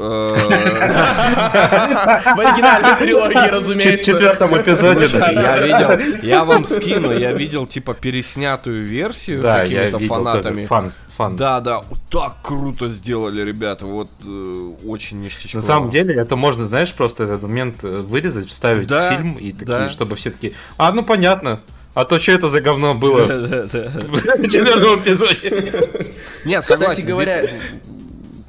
Speaker 2: Э,
Speaker 1: В оригинальной трилогии,
Speaker 3: В
Speaker 1: разумеется.
Speaker 3: четвертом эпизоде, да.
Speaker 2: я видел, я вам скину, я видел типа переснятую версию какими-то фанатами. Да, да, так круто сделали, ребята, вот э, очень ништячково.
Speaker 3: На самом деле, это можно, знаешь, просто этот момент э, вырезать, вставить в фильм, и такие, чтобы все таки а, ну понятно, а то что это за говно было в четвертом эпизоде?
Speaker 2: Не, согласен.
Speaker 1: Кстати говоря,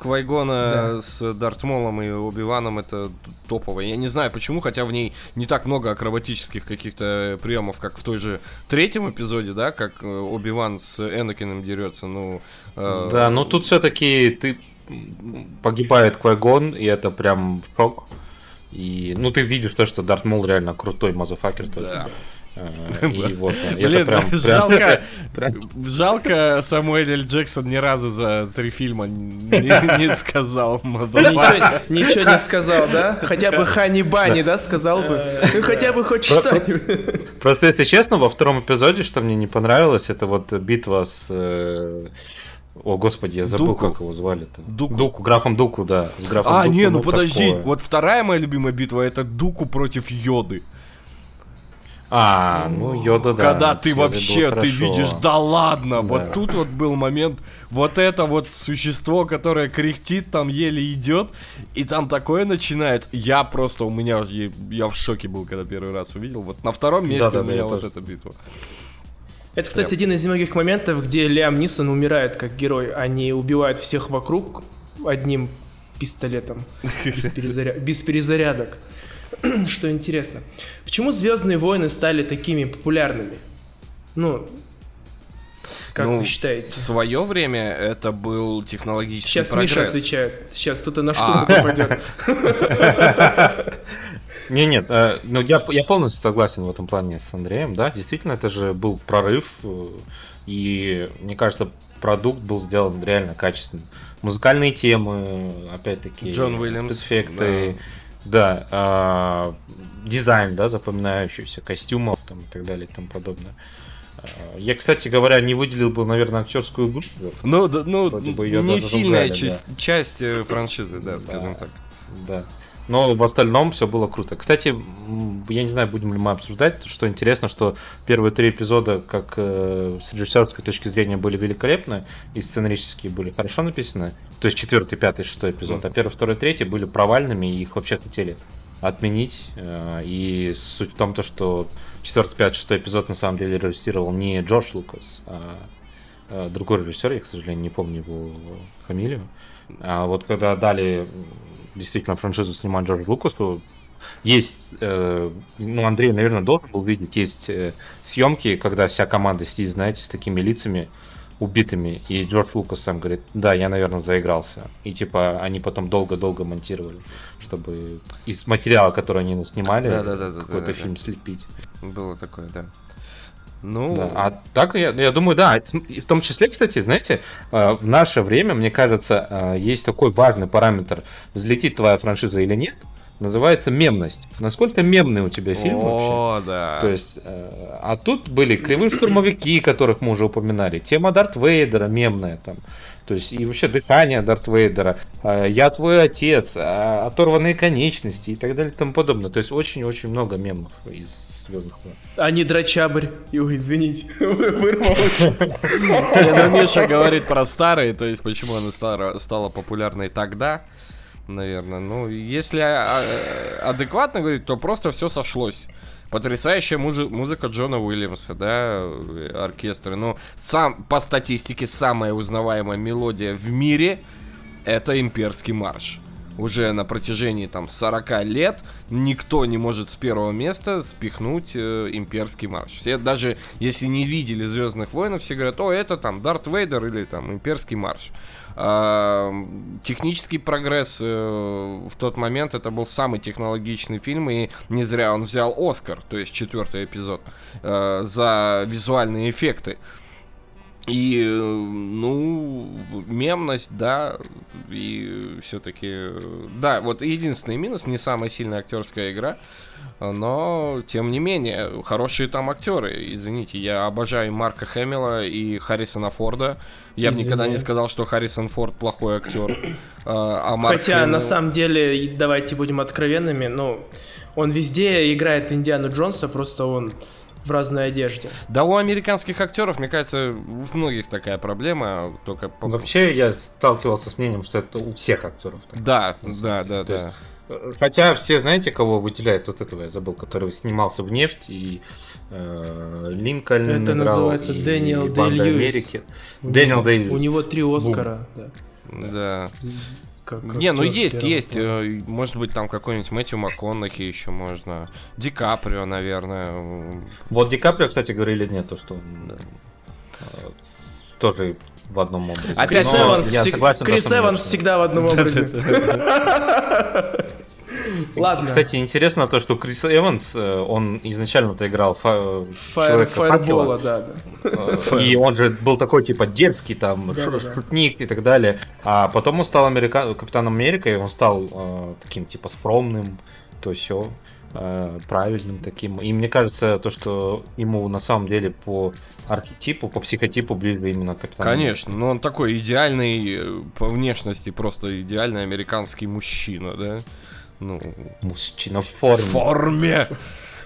Speaker 2: Квайгона с Дартмолом и Оби-Ваном это топово. Я не знаю почему, хотя в ней не так много акробатических каких-то приемов, как в той же третьем эпизоде, да, как э, Оби-Ван с Энакином дерется, ну... э,
Speaker 3: Да, но тут все-таки ты погибает Квайгон, и это прям шок. И, ну, ты видишь то, что Дарт Мол реально крутой мазафакер. тоже.
Speaker 2: Да.
Speaker 3: Э, И вот, э,
Speaker 2: Блин, жалко, жалко Самуэль Л. Джексон ни разу за три фильма не, не сказал.
Speaker 1: Ничего, ничего не сказал, да? Хотя бы Хани Бани, да, сказал бы? Ну хотя бы хоть что-нибудь.
Speaker 3: Просто, если честно, во втором эпизоде, что мне не понравилось, это вот битва с... э, О, господи, я забыл,
Speaker 2: Дуку.
Speaker 3: как его звали-то.
Speaker 2: Дуку.
Speaker 3: графом Дуку, да. С графом
Speaker 2: А,
Speaker 3: Дуку,
Speaker 2: не, ну подожди,
Speaker 3: такое.
Speaker 2: вот вторая моя любимая битва это Дуку против Йоды.
Speaker 3: А, ну, Йода, да.
Speaker 2: Когда ты вообще, ты видишь, да ладно,
Speaker 3: Да.
Speaker 2: вот тут вот был момент, вот это вот существо, которое кряхтит, там еле идет, и там такое начинается. Я просто, у меня, я, в шоке был, когда первый раз увидел. Вот на втором месте
Speaker 3: Да-да-да,
Speaker 2: у меня вот
Speaker 3: тоже.
Speaker 2: эта битва.
Speaker 1: Это, кстати, один из немногих моментов, где Лиам Нисон умирает как герой, а не убивает всех вокруг одним пистолетом без, перезаря- без перезарядок. Что интересно. Почему Звездные войны стали такими популярными? Ну, как
Speaker 2: Ну,
Speaker 1: вы считаете?
Speaker 2: В свое время это был технологический
Speaker 1: Сейчас
Speaker 2: прогресс.
Speaker 1: Миша отвечает. Сейчас кто-то на
Speaker 2: А.
Speaker 1: штуку попадет.
Speaker 3: Не, нет, э, ну я, я полностью согласен в этом плане с Андреем, да, действительно, это же был прорыв, э, и мне кажется, продукт был сделан реально качественным. Музыкальные темы, опять-таки,
Speaker 2: Джон Уильямс,
Speaker 3: спецэффекты, да, а, дизайн, да, запоминающийся, костюмов там и так далее и тому подобное. Я, кстати говоря, не выделил бы, наверное, актерскую игру.
Speaker 2: Ну, да, ну не сильная
Speaker 3: забрали,
Speaker 2: часть, часть э, франшизы, да, скажем
Speaker 3: Да.
Speaker 2: так.
Speaker 3: Да. Но в остальном все было круто. Кстати, я не знаю, будем ли мы обсуждать, что интересно, что первые три эпизода, как э, с режиссерской точки зрения, были великолепны, и сценарические были хорошо написаны. То есть четвертый, пятый, шестой эпизод. А первый, второй, третий были провальными, и их вообще хотели отменить. Э, И суть в том, то, что четвертый, пятый, шестой эпизод на самом деле режиссировал не Джордж Лукас, а э, другой режиссер, я, к сожалению, не помню его фамилию. А вот когда дали действительно франшизу снимать Джорджу Лукасу, есть, э, ну, Андрей, наверное, должен был видеть, есть э, съемки, когда вся команда сидит, знаете, с такими лицами убитыми, и Джордж Лукас сам говорит, да, я, наверное, заигрался. И, типа, они потом долго-долго монтировали, чтобы из материала, который они снимали, какой-то фильм слепить.
Speaker 2: Было такое, да. Ну,
Speaker 3: Да, а так я, я думаю, да. В том числе, кстати, знаете, э, в наше время, мне кажется, э, есть такой важный параметр, взлетит твоя франшиза или нет, называется мемность. Насколько мемный у тебя фильм вообще?
Speaker 2: О, да.
Speaker 3: То есть, э, а тут были кривые штурмовики, которых мы уже упоминали, тема Дарт Вейдера мемная там. То есть, и вообще дыхание Дарт Вейдера, я твой отец, оторванные конечности и так далее и тому подобное. То есть, очень-очень много мемов из Звездных войн.
Speaker 1: А не драчабрь. Ой, извините. Вырвалось.
Speaker 2: Ну, Миша говорит про старые, то есть почему она стала популярной тогда, наверное. Ну, если а, а, адекватно говорить, то просто все сошлось. Потрясающая музыка Джона Уильямса, да, оркестры. Но сам, по статистике, самая узнаваемая мелодия в мире это имперский марш. Уже на протяжении там 40 лет никто не может с первого места спихнуть э, имперский марш. Все даже если не видели Звездных войнов, все говорят, о, это там Дарт Вейдер или там имперский марш. А, технический прогресс э, в тот момент это был самый технологичный фильм, и не зря он взял Оскар, то есть четвертый эпизод, э, за визуальные эффекты. И, ну, мемность, да, и все-таки, да, вот единственный минус, не самая сильная актерская игра, но, тем не менее, хорошие там актеры, извините, я обожаю Марка Хэмилла и Харрисона Форда, я бы никогда не сказал, что Харрисон Форд плохой актер, а а Марк
Speaker 1: Хотя, на
Speaker 2: Хэмилл-
Speaker 1: самом деле, давайте будем откровенными, ну, он везде играет Индиану Джонса, просто он в разной одежде.
Speaker 2: Да у американских актеров, мне кажется, у многих такая проблема, только... по-
Speaker 3: Вообще, я сталкивался с мнением, что это у всех актеров. так.
Speaker 2: Да, да, да,
Speaker 3: То есть,
Speaker 2: да.
Speaker 3: э, Хотя все знаете, кого выделяют? Вот этого я забыл, который снимался в нефть и э, Линкольн
Speaker 1: Это
Speaker 3: играл,
Speaker 1: называется
Speaker 3: и
Speaker 1: Дэниел.
Speaker 3: Америки.
Speaker 1: У
Speaker 3: Дэниел Дэй-Льюис.
Speaker 1: У него три Оскара. да.
Speaker 2: Да.
Speaker 1: Как
Speaker 2: Не, ну есть, есть.
Speaker 1: плана.
Speaker 2: э, Может быть, там какой-нибудь Мэтью МакКонахи еще можно. Ди Каприо, наверное.
Speaker 3: Вот Ди Каприо, кстати, говорили нет, то, что он э, тоже в одном образе.
Speaker 2: Опять
Speaker 1: Крис
Speaker 2: Но
Speaker 1: Эванс,
Speaker 3: я
Speaker 1: всег-
Speaker 3: согласен,
Speaker 1: Крис Эванс всегда в одном образе. Ладно.
Speaker 3: Кстати, интересно то, что Крис Эванс, э, он изначально-то играл фа-
Speaker 1: Фаер- Фаербола, да, да.
Speaker 3: э, и он же был такой типа дерзкий там,
Speaker 1: Да,
Speaker 3: шу-
Speaker 1: да, да.
Speaker 3: шутник и так далее. А потом он стал америка... капитаном Америка, и он стал э, таким типа скромным, то все правильным таким. И мне кажется, то, что ему на самом деле по архетипу, по психотипу ближе именно капитан.
Speaker 2: Конечно, но он такой идеальный э, по внешности, просто идеальный американский мужчина, да? Ну,
Speaker 3: Мужчина в форме.
Speaker 2: в форме.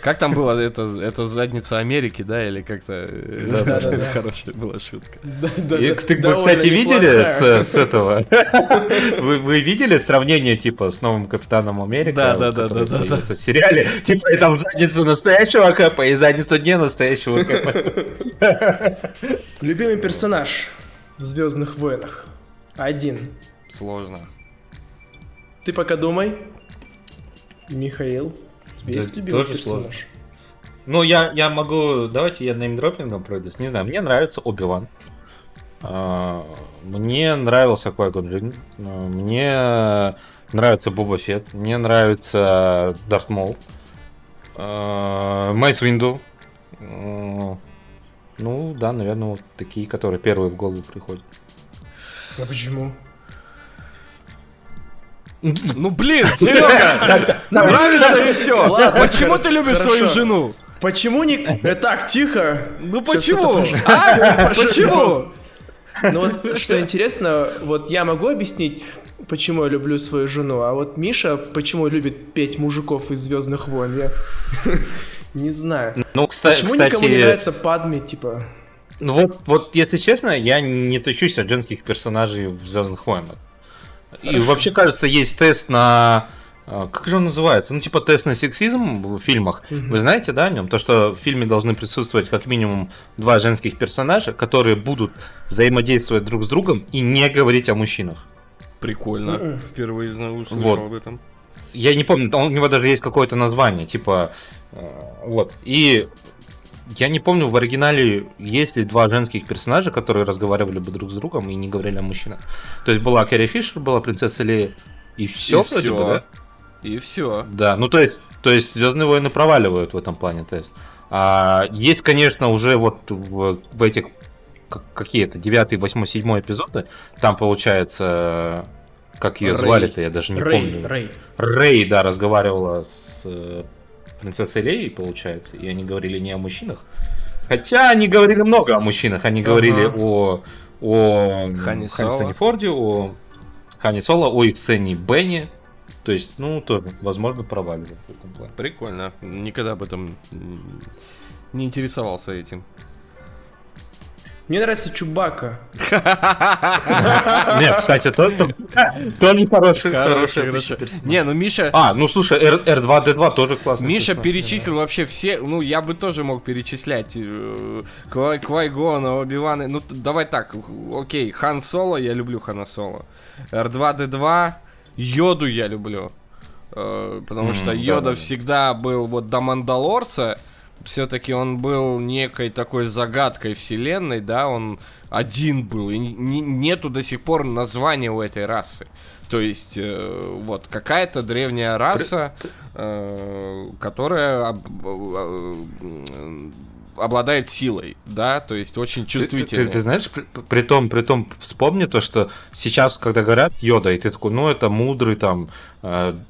Speaker 2: Как там было? Это, это задница Америки, да? Или как-то... э. Хорошая была шутка.
Speaker 1: Да, да,
Speaker 3: И,
Speaker 1: да,
Speaker 3: ты, вы,
Speaker 1: довольно
Speaker 3: кстати, видели с, с этого? Вы, вы видели сравнение, типа, с новым Капитаном Америка?
Speaker 2: Да, да, да, да, да,
Speaker 3: В сериале, типа, и там задницу настоящего Кэпа и задницу не настоящего Кэпа.
Speaker 1: Любимый персонаж в Звездных войнах. Один.
Speaker 2: Сложно.
Speaker 1: Ты пока думай. Михаил, тебе
Speaker 3: Да,
Speaker 1: есть любимый
Speaker 3: тоже сложно.
Speaker 1: персонаж?
Speaker 3: Ну, я, я могу... Давайте я неймдропингом пройдусь. Не знаю, мне нравится Оби-Ван. А, Мне нравился Квайгон. А, Мне нравится Боба Фетт. Мне нравится Дарт Мол. А, Майс Винду. А, Ну, да, наверное, вот такие, которые первые в голову приходят.
Speaker 1: А почему?
Speaker 2: Ну блин, Серега! Нравится и все. Почему ты любишь свою жену?
Speaker 1: Почему не... Э, так, тихо.
Speaker 2: Ну почему? А? Почему?
Speaker 1: Ну вот, что интересно, вот я могу объяснить, почему я люблю свою жену, а вот Миша почему любит петь мужиков из Звездных войн, я не знаю.
Speaker 3: Ну, кстати,
Speaker 1: Почему никому не
Speaker 3: кстати,
Speaker 1: нравится Падме, типа...
Speaker 3: ну вот, вот, если честно, я не тащусь от женских персонажей в Звездных войнах. И
Speaker 1: Хорошо.
Speaker 3: вообще, кажется, есть тест на... а, Как же он называется? Ну, типа тест на сексизм в фильмах. Вы знаете, да, о нем? То, что в фильме должны присутствовать как минимум два женских персонажа, которые будут взаимодействовать друг с другом и не говорить о мужчинах.
Speaker 2: Прикольно.
Speaker 1: Мгм.
Speaker 2: Впервые знаю, услышал
Speaker 3: Вот.
Speaker 2: об этом.
Speaker 3: Я не помню, там у него даже есть какое-то название, типа... э, Вот. И я не помню, в оригинале есть ли два женских персонажа, которые разговаривали бы друг с другом и не говорили о мужчинах. То есть была Кэрри Фишер, была принцесса Лея, и все,
Speaker 2: И всё. И все.
Speaker 3: Да, ну то есть, то есть Звездные войны проваливают в этом плане тест. А, есть, конечно, уже вот в, в этих как- какие-то 9, 8, 7 эпизоды, там получается, как ее звали-то, я даже не
Speaker 1: Рэй,
Speaker 3: помню.
Speaker 1: Рэй.
Speaker 3: Рэй, да, разговаривала с принцессой Леей, получается, и они говорили не о мужчинах. Хотя они говорили много о мужчинах, они говорили
Speaker 1: Ага.
Speaker 3: о, о
Speaker 2: Соло.
Speaker 3: Харрисоне Форде, о Хане Соло, о их сцене Бенни. То есть, ну, тоже, возможно, проваливают в этом плане.
Speaker 2: Прикольно. Никогда об этом не интересовался этим.
Speaker 1: Мне нравится Чубака.
Speaker 3: Нет, кстати, то- то- тоже хороший,
Speaker 2: Хороший. Не, ну Миша...
Speaker 3: А, ну слушай, R- R2D2 тоже классный.
Speaker 2: Миша перечислил вообще все, ну я бы тоже мог перечислять э, Квай, Квайгона, Оби-Вана, ну давай так, окей, Хан Соло, я люблю Хана Соло, R2D2, Йоду я люблю, Э, потому что
Speaker 3: да,
Speaker 2: Йода
Speaker 3: да, да.
Speaker 2: всегда был вот до Мандалорца, все-таки он был некой такой загадкой вселенной, да, он один был, и не- нету до сих пор названия у этой расы. То есть, э, вот, какая-то древняя раса, э, которая об- э, э, обладает силой, да, то есть очень
Speaker 3: Ты- Ты, ты- ты знаешь, при, при том, при том, вспомни то, что сейчас, когда говорят Йода, и ты такой, ну это мудрый там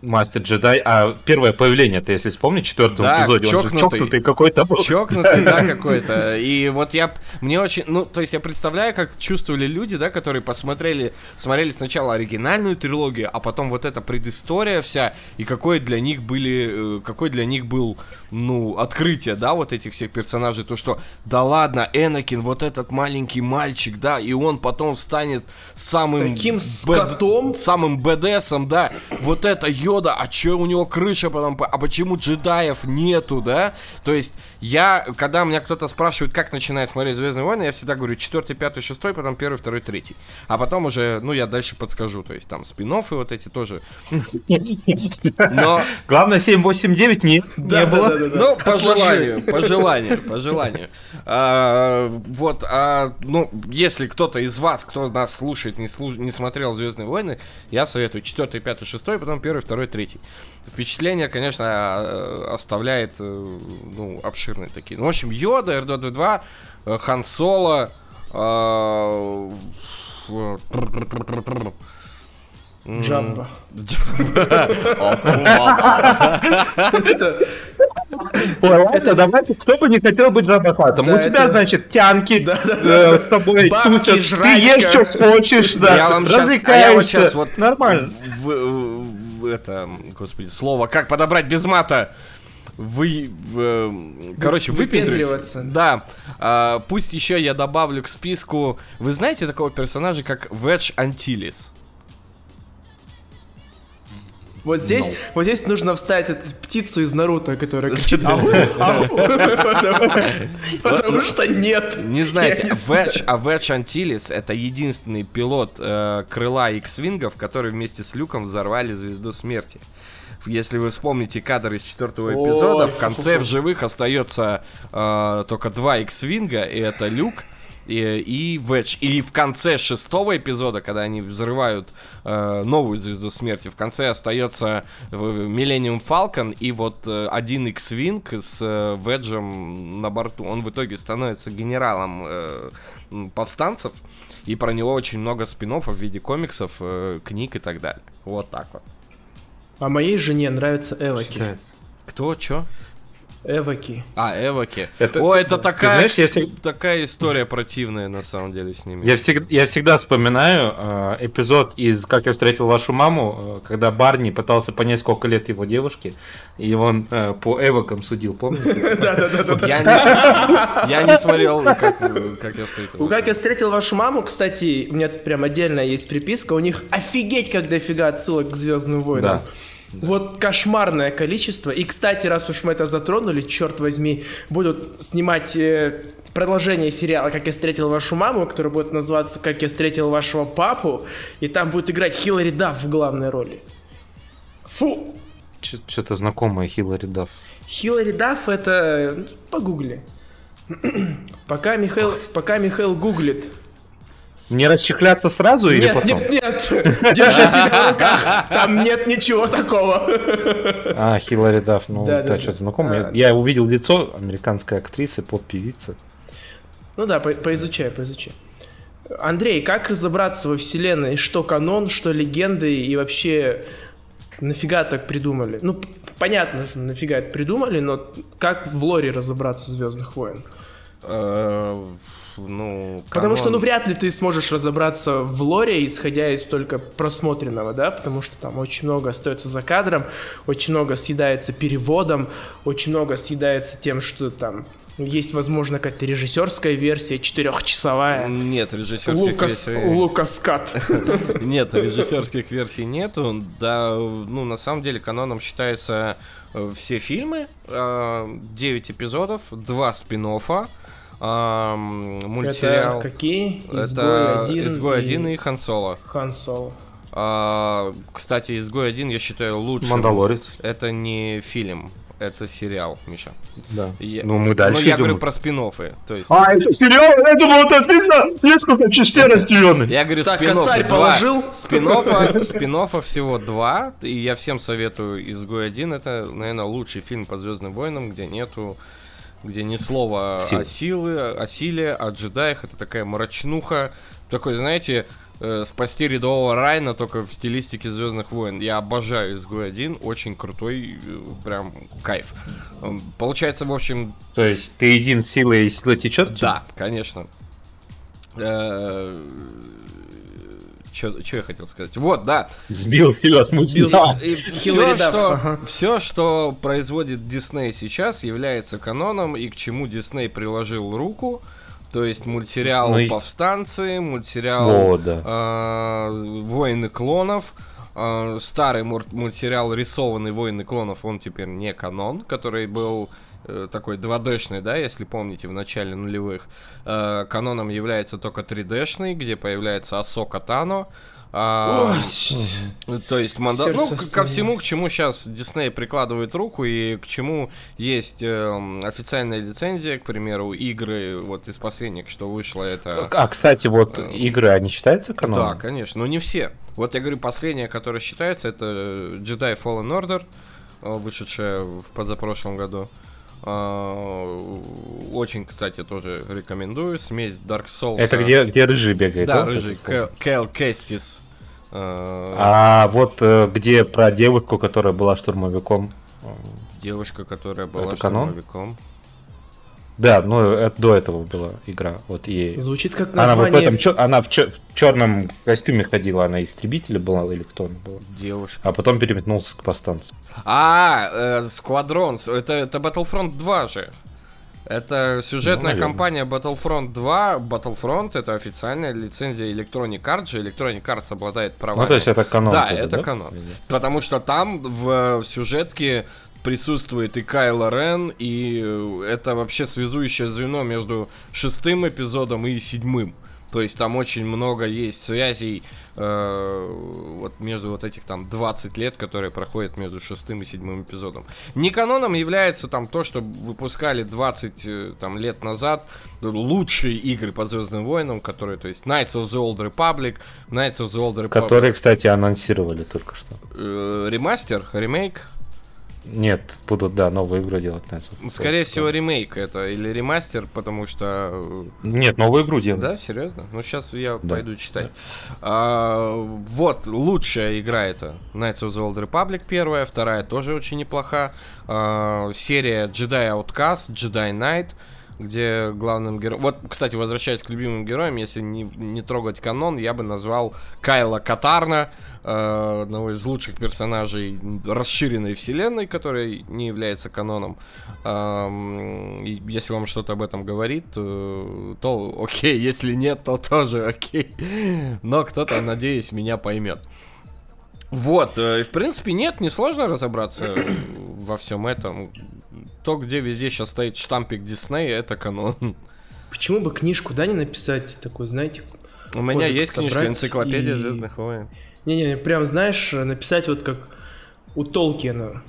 Speaker 3: мастер джедай, а первое появление, ты если вспомнить, четвертом
Speaker 2: Да,
Speaker 3: эпизоде, он же
Speaker 2: чокнутый.
Speaker 3: чокнутый какой-то был.
Speaker 2: Чокнутый, да, какой-то. И вот я, мне очень, ну, то есть я представляю, как чувствовали люди, да, которые посмотрели, смотрели сначала оригинальную трилогию, а потом вот эта предыстория вся, и какой для них были, э, какой для них был, ну, открытие, да, вот этих всех персонажей, то, что, да ладно, Энакин, вот этот маленький мальчик, да, и он потом станет самым...
Speaker 1: Таким
Speaker 2: бэд-
Speaker 1: скотом.
Speaker 2: самым БДСом, да, вот это Йода, а чё у него крыша потом, а почему джедаев нету, да? То есть я, когда меня кто-то спрашивает, как начинает смотреть Звездные войны, я всегда говорю четвертый, пятый, шестой, потом первый, второй, третий. А потом уже, ну, я дальше подскажу, то есть там спин и вот эти тоже. Но,
Speaker 3: Главное 7, 8, 9 нет,
Speaker 1: Да,
Speaker 3: не
Speaker 1: да,
Speaker 3: было.
Speaker 1: да, да, да.
Speaker 2: ну, по желанию, по желанию, по желанию. А, вот, а, ну, если кто-то из вас, кто нас слушает, не, слуш- не смотрел Звездные войны, я советую 4, 5, 6, потом 1, 2, 3. Впечатление, конечно, а, оставляет, э, ну, обширные такие. Ну, в общем, Йода, R2-D2, э, Хан Соло, а.
Speaker 3: Ой, ладно, давайте, кто бы не хотел быть Джабахатом. У тебя,
Speaker 1: это-
Speaker 3: значит, тянки э, с тобой тусят, ты ешь, что хочешь, да,
Speaker 2: Я вам щас- а вот
Speaker 3: Нормально.
Speaker 2: Это, господи, слово, как подобрать без мата? Вы, э, короче. Выпендриваться. Да. А, пусть еще я добавлю к списку. Вы знаете такого персонажа, как Ведж Антилис?
Speaker 1: Вот здесь,
Speaker 3: Ну.
Speaker 1: вот здесь нужно вставить эту птицу из Наруто, которая кричит «Ау, ау». Потому что нет.
Speaker 2: Не знаете, а Ведж Антилис это единственный пилот э, крыла X-Вингов, который вместе с Люком взорвали звезду смерти. Если вы вспомните кадр из четвертого
Speaker 1: Ой,
Speaker 2: эпизода, в конце в живых остается э, только два X-Винга, и это Люк и, и Ведж. И в конце шестого эпизода, когда они взрывают э, новую звезду смерти, в конце остается Миллениум Фалкон и вот э, один X-Винг с э, Веджем на борту. Он в итоге становится генералом э, повстанцев. И про него очень много спин в виде комиксов, э, книг и так далее. Вот так вот.
Speaker 1: А моей жене нравится Эваки.
Speaker 2: Кто, чё?
Speaker 1: Эвоки.
Speaker 2: А, Эвоки.
Speaker 3: Это-
Speaker 2: О, это такая,
Speaker 3: знаешь, я всег-
Speaker 2: такая история противная на самом деле с ними.
Speaker 3: Я всегда, я всегда вспоминаю э, эпизод из «Как я встретил вашу маму», э, когда Барни пытался понять, сколько лет его девушке, и он э, по эвокам судил, помните?
Speaker 2: Не, с- я не смотрел, как, я встретил.
Speaker 1: У «Как я встретил вашу маму», кстати, у меня тут прям отдельно есть приписка, у них офигеть как дофига отсылок к Звездным войнам.
Speaker 3: Да.
Speaker 1: Вот кошмарное количество. И, кстати, раз уж мы это затронули, черт возьми, будут снимать э, продолжение сериала «Как я встретил вашу маму», который будет называться «Как я встретил вашего папу», и там будет играть Хиллари Дафф в главной роли. Фу!
Speaker 3: Что-то знакомое Хиллари Дафф.
Speaker 1: Хиллари Дафф это... ну, Погугли. Пока Михаил, пока Михаил гуглит.
Speaker 3: Не расчехляться сразу или
Speaker 1: Нет,
Speaker 3: потом?
Speaker 1: нет, нет! Держи себя в руках! Там нет ничего такого!
Speaker 3: А, Хиллари Дафф, ну,
Speaker 1: Да,
Speaker 3: да,
Speaker 1: да,
Speaker 3: что-то
Speaker 1: да.
Speaker 3: знакомое.
Speaker 1: А.
Speaker 3: Я, я увидел лицо американской актрисы, поп-певицы.
Speaker 1: Ну да, по- поизучай, поизучай. Андрей, как разобраться во вселенной? Что канон, что легенды и вообще нафига так придумали? Ну, понятно, что нафига это придумали, но как в лоре разобраться Звездных войн?
Speaker 2: Э, ну,
Speaker 1: Потому что,
Speaker 2: канон-
Speaker 1: ну, вряд ли ты сможешь разобраться в лоре, исходя из только просмотренного, да, потому что там очень много остается за кадром, очень много съедается переводом, очень много съедается тем, что там есть, возможно, какая-то режиссерская версия, четырехчасовая.
Speaker 2: Нет, режиссерских
Speaker 1: Лукас,
Speaker 2: версий...
Speaker 1: Лукас Кат.
Speaker 2: Нет, режиссерских версий нету. Да, ну, на самом деле, каноном считаются э, все фильмы, 9 эпизодов, 2 спин мультсериал.
Speaker 1: Это какие? Изгой
Speaker 2: Это
Speaker 1: один
Speaker 2: Изгой 1 и Хан Соло.
Speaker 1: Хан Соло.
Speaker 2: А, Кстати, Изгой 1 я считаю лучшим.
Speaker 3: Мандалорец.
Speaker 2: Это не фильм, это сериал, Миша.
Speaker 3: Да.
Speaker 2: Я-
Speaker 3: Ну, мы дальше
Speaker 2: Ну, я
Speaker 3: идем.
Speaker 2: говорю про спин То есть...
Speaker 3: А, это сериал? Я думал, это фильм несколько частей разделенный.
Speaker 2: Я говорю,
Speaker 1: Так,
Speaker 2: спин
Speaker 1: косарь положил?
Speaker 2: Спин-оффа, спин всего два, и я всем советую «Изгой один». Это, наверное, лучший фильм по Звездным войнам, где нету где ни слова
Speaker 3: Сил.
Speaker 2: о силы, о силе, о джедаях. Это такая мрачнуха. Такой, знаете, э, спасти рядового Райна только в стилистике Звездных войн. Я обожаю изгой 1, очень крутой, э, прям кайф. М, Получается, в общем,
Speaker 3: То есть ты един силой и сила течет?
Speaker 2: да, конечно. Что я хотел сказать? Вот, да.
Speaker 3: Сбил Фила.
Speaker 1: Сбил
Speaker 3: Да.
Speaker 2: Все что,
Speaker 1: ага.
Speaker 2: все, что производит Дисней сейчас, является каноном, и к чему Дисней приложил руку. То есть мультсериал
Speaker 3: Ну и-
Speaker 2: «Повстанцы», мультсериал
Speaker 3: О, да.
Speaker 2: э, «Войны клонов», э, старый мультсериал «Рисованный войны клонов», он теперь не канон, который был такой 2D-шный, да, если помните, в начале нулевых. Э, каноном является только 3D-шный, где появляется Асока Тано. А,
Speaker 1: Ой,
Speaker 2: ну, То есть манда... Ну, ко всему, к чему сейчас Дисней прикладывает руку и к чему есть эм, официальная лицензия, к примеру, игры, вот из последних, что вышло, это...
Speaker 3: А, кстати, вот игры, они считаются
Speaker 2: Да,
Speaker 3: каноном?
Speaker 2: конечно, но не все. Вот я говорю, последняя, которая считается, это Jedi Fallen Order, э, вышедшая в позапрошлом году. А, Очень, кстати, тоже рекомендую. Смесь Dark Souls.
Speaker 3: Это где, где рыжий бегает?
Speaker 2: Да,
Speaker 3: вот
Speaker 2: рыжий. Кэл Кэстис. Э,
Speaker 3: А вот э, где про девушку, которая была штурмовиком.
Speaker 2: Девушка, которая была
Speaker 3: Это канон? Да, ну это до этого была игра. Вот и
Speaker 1: Звучит как
Speaker 3: она вот в
Speaker 1: название...
Speaker 3: этом чё- она в, черном костюме ходила, она истребителя была или кто она была.
Speaker 2: Девушка.
Speaker 3: А потом переметнулся к повстанцам.
Speaker 2: А, э, Squadrons. Это, это Battlefront 2 же. Это сюжетная
Speaker 3: Ну, наверное.
Speaker 2: кампания Battlefront 2. Battlefront это официальная лицензия Electronic Arts же. Electronic Arts обладает правами.
Speaker 3: Ну, то есть это канон.
Speaker 2: Да, это канон. Потому что там в, в сюжетке присутствует и Кайло Рен, и э, это вообще связующее звено между шестым эпизодом и седьмым. То есть там очень много есть связей э, вот между вот этих там 20 лет, которые проходят между шестым и седьмым эпизодом. Не каноном является там то, что выпускали 20 э, там, лет назад лучшие игры по Звездным войнам, которые, то есть Knights of the Old Republic, Knights of the Old Republic,
Speaker 3: Которые, кстати, анонсировали только что.
Speaker 2: э, ремастер, ремейк,
Speaker 3: Нет, будут, да, новую игру делать Old
Speaker 2: Скорее
Speaker 3: Republic.
Speaker 2: всего, ремейк это или ремастер, потому что... э,
Speaker 3: Нет, новую игру делают.
Speaker 2: Да, серьезно? Ну, сейчас я
Speaker 3: Да.
Speaker 2: пойду читать. А, вот, лучшая игра это Knights of the Old Republic первая, вторая тоже очень неплоха. А, серия Jedi Outcast, Jedi Knight, где главным героем... Вот, кстати, возвращаясь к любимым героям, если не, не трогать канон, я бы назвал Кайла Катарна, э, одного из лучших персонажей расширенной вселенной, который не является каноном. И если вам что-то об этом говорит, э, то окей, если нет, то тоже окей. Но кто-то, надеюсь, меня поймет. Вот, э, и в принципе, нет, несложно разобраться во всем этом. То, где везде сейчас стоит штампик Дисней, это канон.
Speaker 1: Почему бы книжку, да, не написать такой, знаете?
Speaker 2: У меня есть книжка «Энциклопедия
Speaker 1: и-
Speaker 2: Звездных войн».
Speaker 1: Не-не, прям, знаешь, написать вот как у Толкина.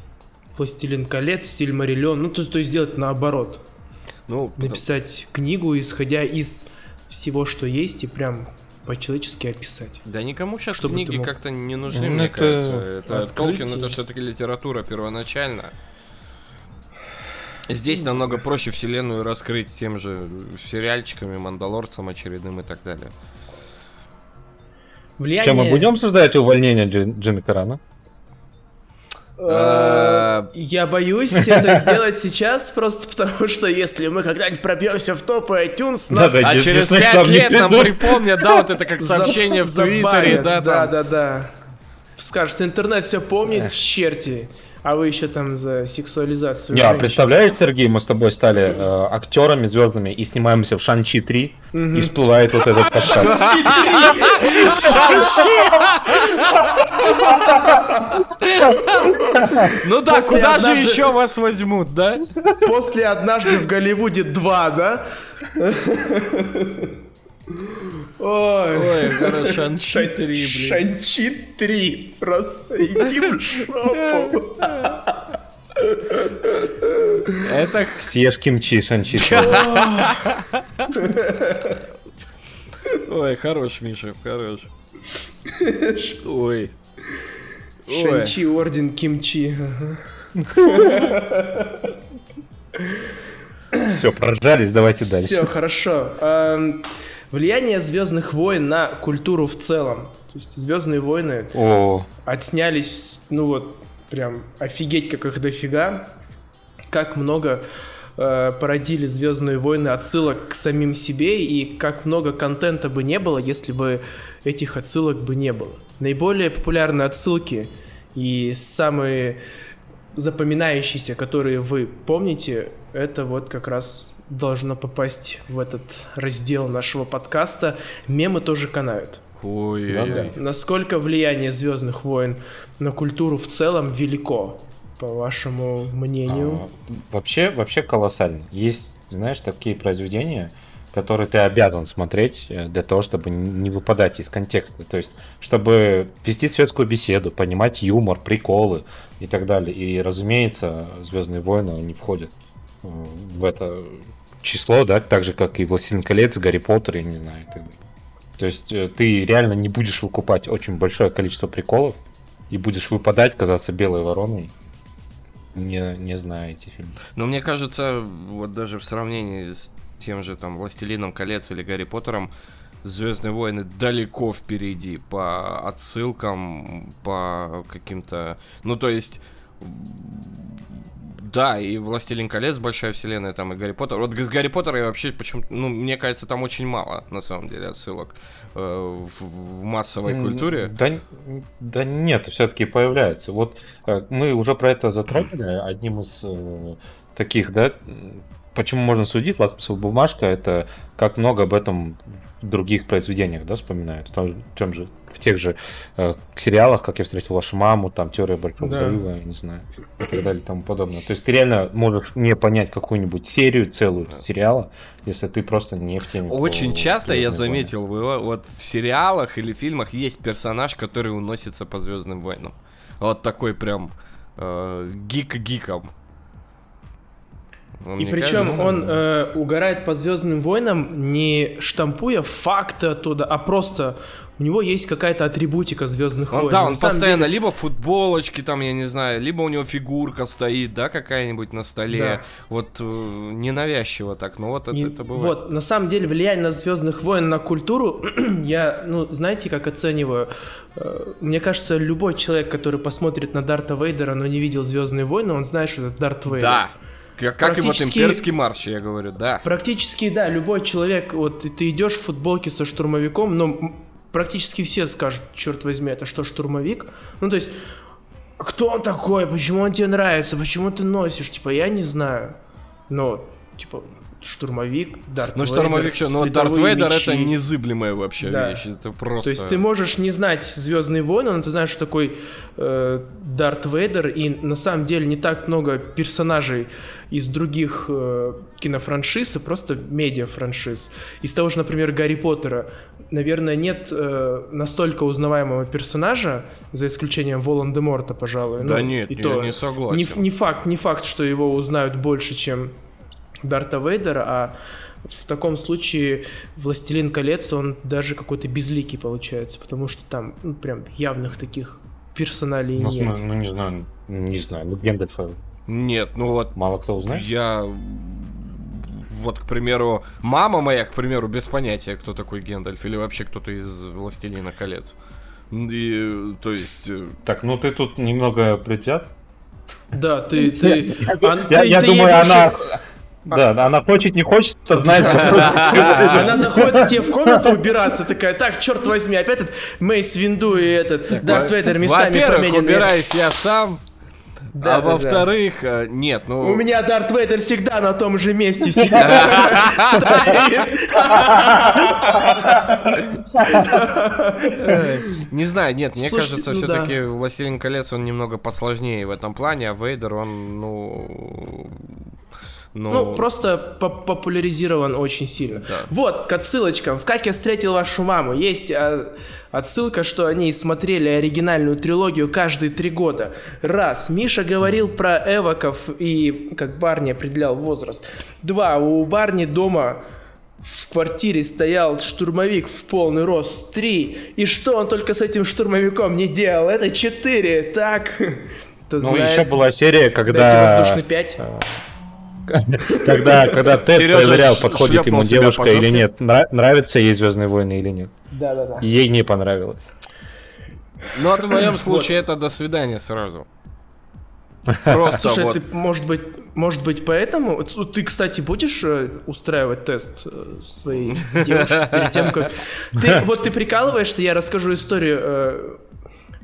Speaker 1: Властелин колец, Сильмариллион. Ну, то, то есть сделать наоборот.
Speaker 2: Ну,
Speaker 1: Написать книгу, исходя из всего, что есть, и прям по-человечески описать.
Speaker 2: Да никому сейчас
Speaker 1: Чтобы
Speaker 2: книги
Speaker 1: мог-
Speaker 2: как-то не нужны,
Speaker 3: Ну,
Speaker 2: мне
Speaker 3: это
Speaker 2: кажется. Это
Speaker 1: открытие.
Speaker 2: Толкин это все-таки литература первоначально. Здесь намного проще вселенную раскрыть тем же сериальчиками, Мандалорцем очередным и так далее.
Speaker 1: Влияние...
Speaker 3: Чем мы будем обсуждать увольнение Джин- Джимми Карана?
Speaker 1: Э, Я боюсь это сделать сейчас, просто потому что если мы когда-нибудь пробьемся в топы iTunes, нас
Speaker 2: А через пять лет нам припомнят, да, вот это как сообщение в Твиттере, да,
Speaker 1: да, да, да. Скажет, интернет все помнит, черти. А вы еще там за сексуализацию.
Speaker 3: Не, а
Speaker 1: женщин.
Speaker 3: представляешь, Сергей, мы с тобой стали э, актерами звездными и снимаемся в Шанчи 3, и всплывает вот этот подкаст.
Speaker 2: Ну да, куда же еще вас возьмут, да?
Speaker 1: После однажды в Голливуде 2, да? Ой.
Speaker 2: Ой, хорошо, Шанчи 3, блин.
Speaker 1: Шанчи 3. Просто иди в жопу.
Speaker 2: Это х-
Speaker 3: Съешь кимчи Шанчи 3.
Speaker 2: Ой, хорош, Миша, хорош. Ой.
Speaker 1: Шанчи, орден кимчи.
Speaker 3: Все, прожались, давайте дальше.
Speaker 1: Все, хорошо. Влияние Звездных войн на культуру в целом. То есть Звездные войны
Speaker 3: О,
Speaker 1: отснялись, ну вот, прям офигеть, как их дофига. Как много э, породили Звездные войны отсылок к самим себе, и как много контента бы не было, если бы этих отсылок бы не было. Наиболее популярные отсылки и самые запоминающиеся, которые вы помните, это вот как раз должно попасть в этот раздел нашего подкаста. Мемы тоже канают.
Speaker 2: Ой,
Speaker 3: Да, да.
Speaker 1: Насколько влияние Звездных войн на культуру в целом велико, по вашему мнению?
Speaker 3: а, вообще, вообще колоссально. Есть, знаешь, такие произведения, которые ты обязан смотреть э, для того, чтобы не выпадать из контекста. То есть, чтобы вести светскую беседу, понимать юмор, приколы и так далее. И, разумеется, Звездные войны они входят э, в это число, да, так же, как и Властелин колец, Гарри Поттер, я не знаю. далее. То есть э, ты реально не будешь выкупать очень большое количество приколов и будешь выпадать, казаться белой вороной, не, не зная эти фильмы.
Speaker 2: Но мне кажется, вот даже в сравнении с тем же там Властелином колец или Гарри Поттером, Звездные войны далеко впереди по отсылкам, по каким-то. Ну, то есть. Да, и Властелин колец, большая вселенная, там и Гарри Поттер. Вот с Гарри Поттера я вообще почему-то. Ну, мне кажется, там очень мало, на самом деле, отсылок э, в, в массовой культуре.
Speaker 3: Да, да нет, все-таки появляется. Вот э, мы уже про это затронули. Одним из э, таких, да, почему можно судить, лакмусовая бумажка, это как много об этом в других произведениях, да, вспоминают. В том, же- в том же, в тех же э, сериалах, как я встретил вашу маму, там теория большого
Speaker 1: Да.
Speaker 3: взрыва, я не знаю, и так далее и тому подобное. То есть ты реально можешь не понять какую-нибудь серию целую сериала, если ты просто не в теме.
Speaker 2: Очень
Speaker 3: по
Speaker 2: часто я заметил, вы- вот в сериалах или фильмах есть персонаж, который уносится по Звездным войнам. Вот такой прям э, гик Он,
Speaker 1: И причем
Speaker 2: кажется,
Speaker 1: он э, угорает по Звездным войнам, не штампуя факты оттуда, а просто у него есть какая-то атрибутика Звездных
Speaker 2: Он,
Speaker 1: войн.
Speaker 2: да,
Speaker 1: На
Speaker 2: он
Speaker 1: самом
Speaker 2: постоянно
Speaker 1: деле-
Speaker 2: либо футболочки там, я не знаю, либо у него фигурка стоит, да, какая-нибудь на столе.
Speaker 1: Да.
Speaker 2: Вот э, ненавязчиво так, но вот это,
Speaker 1: Не-
Speaker 2: это бывает.
Speaker 1: Вот, на самом деле, влияние на Звездных войн на культуру, я, ну, знаете, как оцениваю? Э, Мне кажется, любой человек, который посмотрит на Дарта Вейдера, но не видел Звездные войны, он знает, что это Дарт Вейдер.
Speaker 2: Да. Как, как и вот имперский марш, я говорю, да.
Speaker 1: Практически, да, любой человек, вот ты- идешь в футболке со штурмовиком, но практически все скажут, черт возьми, это что, штурмовик? Ну, то есть, кто он такой, почему он тебе нравится, почему ты носишь, типа, я не знаю. Но, типа, штурмовик, Дарт
Speaker 2: Ну,
Speaker 1: Вейдер,
Speaker 2: штурмовик что, ну, Дарт Вейдер
Speaker 1: мечи.
Speaker 2: это незыблемая вообще
Speaker 1: Да.
Speaker 2: вещь, это просто...
Speaker 1: То есть ты можешь не знать Звездные войны, но ты знаешь, что такой э, Дарт Вейдер, и на самом деле не так много персонажей из других э, кинофраншиз, и просто медиафраншиз. Из того же, например, Гарри Поттера, наверное, нет э, настолько узнаваемого персонажа, за исключением Волан-де-Морта, пожалуй.
Speaker 2: Да
Speaker 1: Ну,
Speaker 2: нет,
Speaker 1: и
Speaker 2: я
Speaker 1: то
Speaker 2: не согласен.
Speaker 1: Не, не факт, не факт, что его узнают больше, чем Дарта Вейдера, а в таком случае Властелин колец, он даже какой-то безликий получается, потому что там ну, прям явных таких персоналей
Speaker 3: Ну,
Speaker 1: нет.
Speaker 3: ну, не знаю, не знаю, ну Гэндальфа
Speaker 2: Нет, ну вот
Speaker 3: мало кто узнает.
Speaker 2: я... Вот, к примеру, мама моя, к примеру, без понятия, кто такой Гендальф, или вообще кто-то из Властелина колец. И, то есть... э,
Speaker 3: Так, ну ты тут немного предвзят.
Speaker 1: Да, ты, ты, а,
Speaker 3: Я,
Speaker 1: ты-
Speaker 3: я
Speaker 1: ты ей
Speaker 3: думаю,
Speaker 1: больше-
Speaker 3: Да, она хочет, не хочет, это знает.
Speaker 1: Она заходит к тебе в комнату убираться, такая, так, черт возьми, опять этот Мейс Винду и этот Дарт Вейдер местами поменены.
Speaker 2: убираюсь я сам,
Speaker 1: Да,
Speaker 2: а
Speaker 1: да, да.
Speaker 2: во-вторых, э, нет, ну...
Speaker 1: У меня Дарт Вейдер всегда на том же месте сидит.
Speaker 2: Э, Не знаю, нет, мне кажется,
Speaker 1: ну
Speaker 2: все-таки Властелин колец он немного посложнее в этом плане, а Вейдер он, ну.
Speaker 1: Ну, просто по- популяризирован очень сильно.
Speaker 2: Да.
Speaker 1: Вот, к отсылочкам. В «Как я встретил вашу маму» есть а, отсылка, что они смотрели оригинальную трилогию каждые три года. Раз, Миша говорил про эвоков и как Барни определял возраст. Два, у Барни дома в квартире стоял штурмовик в полный рост. Три, и что он только с этим штурмовиком не делал? Это четыре, так?
Speaker 3: Ну,
Speaker 1: знает,
Speaker 3: еще была серия,
Speaker 1: дайте
Speaker 3: когда...
Speaker 1: воздушный пять.
Speaker 3: Когда, когда Тед
Speaker 2: Сережа
Speaker 3: проверял, подходит ему девушка или нет, нра- нравится ей Звездные войны или нет.
Speaker 1: Да-да-да.
Speaker 3: Ей не понравилось.
Speaker 2: Ну, а в моем случае это до свидания сразу. Просто
Speaker 1: Слушай,
Speaker 2: вот.
Speaker 1: ты, может быть, может быть, поэтому... Ты, кстати, будешь э, устраивать тест э, своей девушке перед тем, как... Ты, вот ты прикалываешься, я расскажу историю.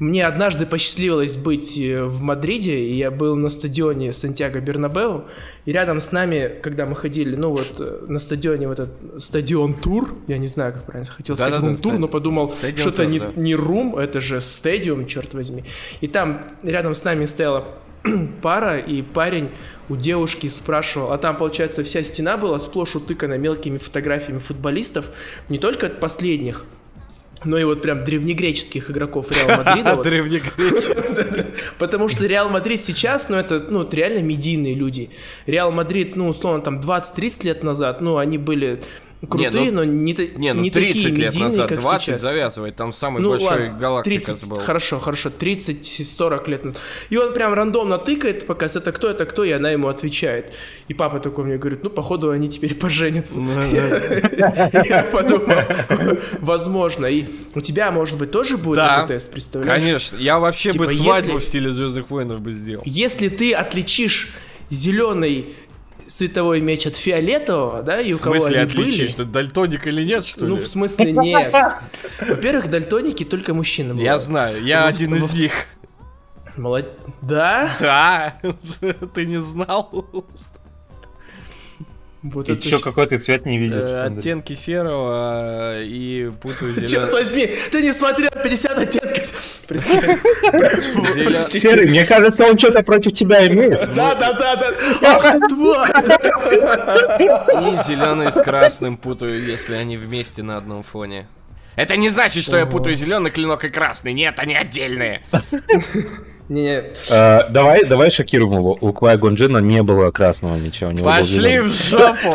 Speaker 1: Мне однажды посчастливилось быть э, в Мадриде, и я был на стадионе Сантьяго Бернабеу, и рядом с нами, когда мы ходили, ну вот э, на стадионе вот этот стадион-тур, я не знаю, как правильно, хотел сказать
Speaker 2: Да-да-да,
Speaker 1: рум-тур, но подумал, что-то не,
Speaker 2: да.
Speaker 1: не рум, это же стадиум, черт возьми. И там рядом с нами стояла пара, и парень у девушки спрашивал, а там, получается, вся стена была сплошь утыкана мелкими фотографиями футболистов, не только последних, но и вот прям древнегреческих игроков Реал Мадрида. вот.
Speaker 2: Древнегреческий.
Speaker 1: Потому что Реал Мадрид сейчас, ну, это, ну, реально медийные люди. Реал Мадрид, ну, условно, там, 20-30 лет назад, ну, они были крутые,
Speaker 2: ну,
Speaker 1: но не,
Speaker 2: Не, ну
Speaker 1: не
Speaker 2: 30
Speaker 1: такие
Speaker 2: лет
Speaker 1: медийные,
Speaker 2: назад,
Speaker 1: как
Speaker 2: 20
Speaker 1: сейчас.
Speaker 2: завязывай, там самый
Speaker 1: Ну,
Speaker 2: большой
Speaker 1: ладно,
Speaker 2: galácticos
Speaker 1: 30,
Speaker 2: был.
Speaker 1: Хорошо, хорошо, 30-40 лет назад. И он прям рандомно тыкает, пока это кто, это кто, и она ему отвечает. И папа такой мне говорит, ну, походу, они теперь поженятся. Я подумал, возможно. И у тебя, может быть, тоже будет такой тест, представляешь?
Speaker 2: Конечно, я вообще бы
Speaker 1: Типа,
Speaker 2: свадьбу
Speaker 1: если-
Speaker 2: в стиле Звездных войнов бы сделал.
Speaker 1: Если ты отличишь зеленый световой меч от фиолетового, да, и
Speaker 2: В
Speaker 1: у кого
Speaker 2: смысле
Speaker 1: они были,
Speaker 2: отличить, что дальтоник или нет, что
Speaker 1: ну,
Speaker 2: ли?
Speaker 1: в смысле, нет. Во-первых, дальтоники только мужчины
Speaker 2: Я знаю, я один из них.
Speaker 1: Молод... Да?
Speaker 2: Да, ты не знал?
Speaker 1: Вот
Speaker 3: И
Speaker 1: это
Speaker 3: что,
Speaker 1: щ-
Speaker 3: какой ты цвет не видишь?
Speaker 2: Э? Оттенки серого э, и путаю
Speaker 1: Черт
Speaker 2: зеленый.
Speaker 1: возьми, ты не смотрел 50 оттенков.
Speaker 3: Серый, мне кажется, он что-то против тебя имеет.
Speaker 1: Да, да, да, да. Ах ты тварь!
Speaker 2: И зеленый с красным путаю, если они вместе на одном фоне. Это не значит, что я путаю зеленый клинок и красный. Нет, они отдельные.
Speaker 1: Не,
Speaker 3: Э, Давай, давай шокируем его. У Квай Гонджина не было красного меча. У него
Speaker 2: Пошли в жопу!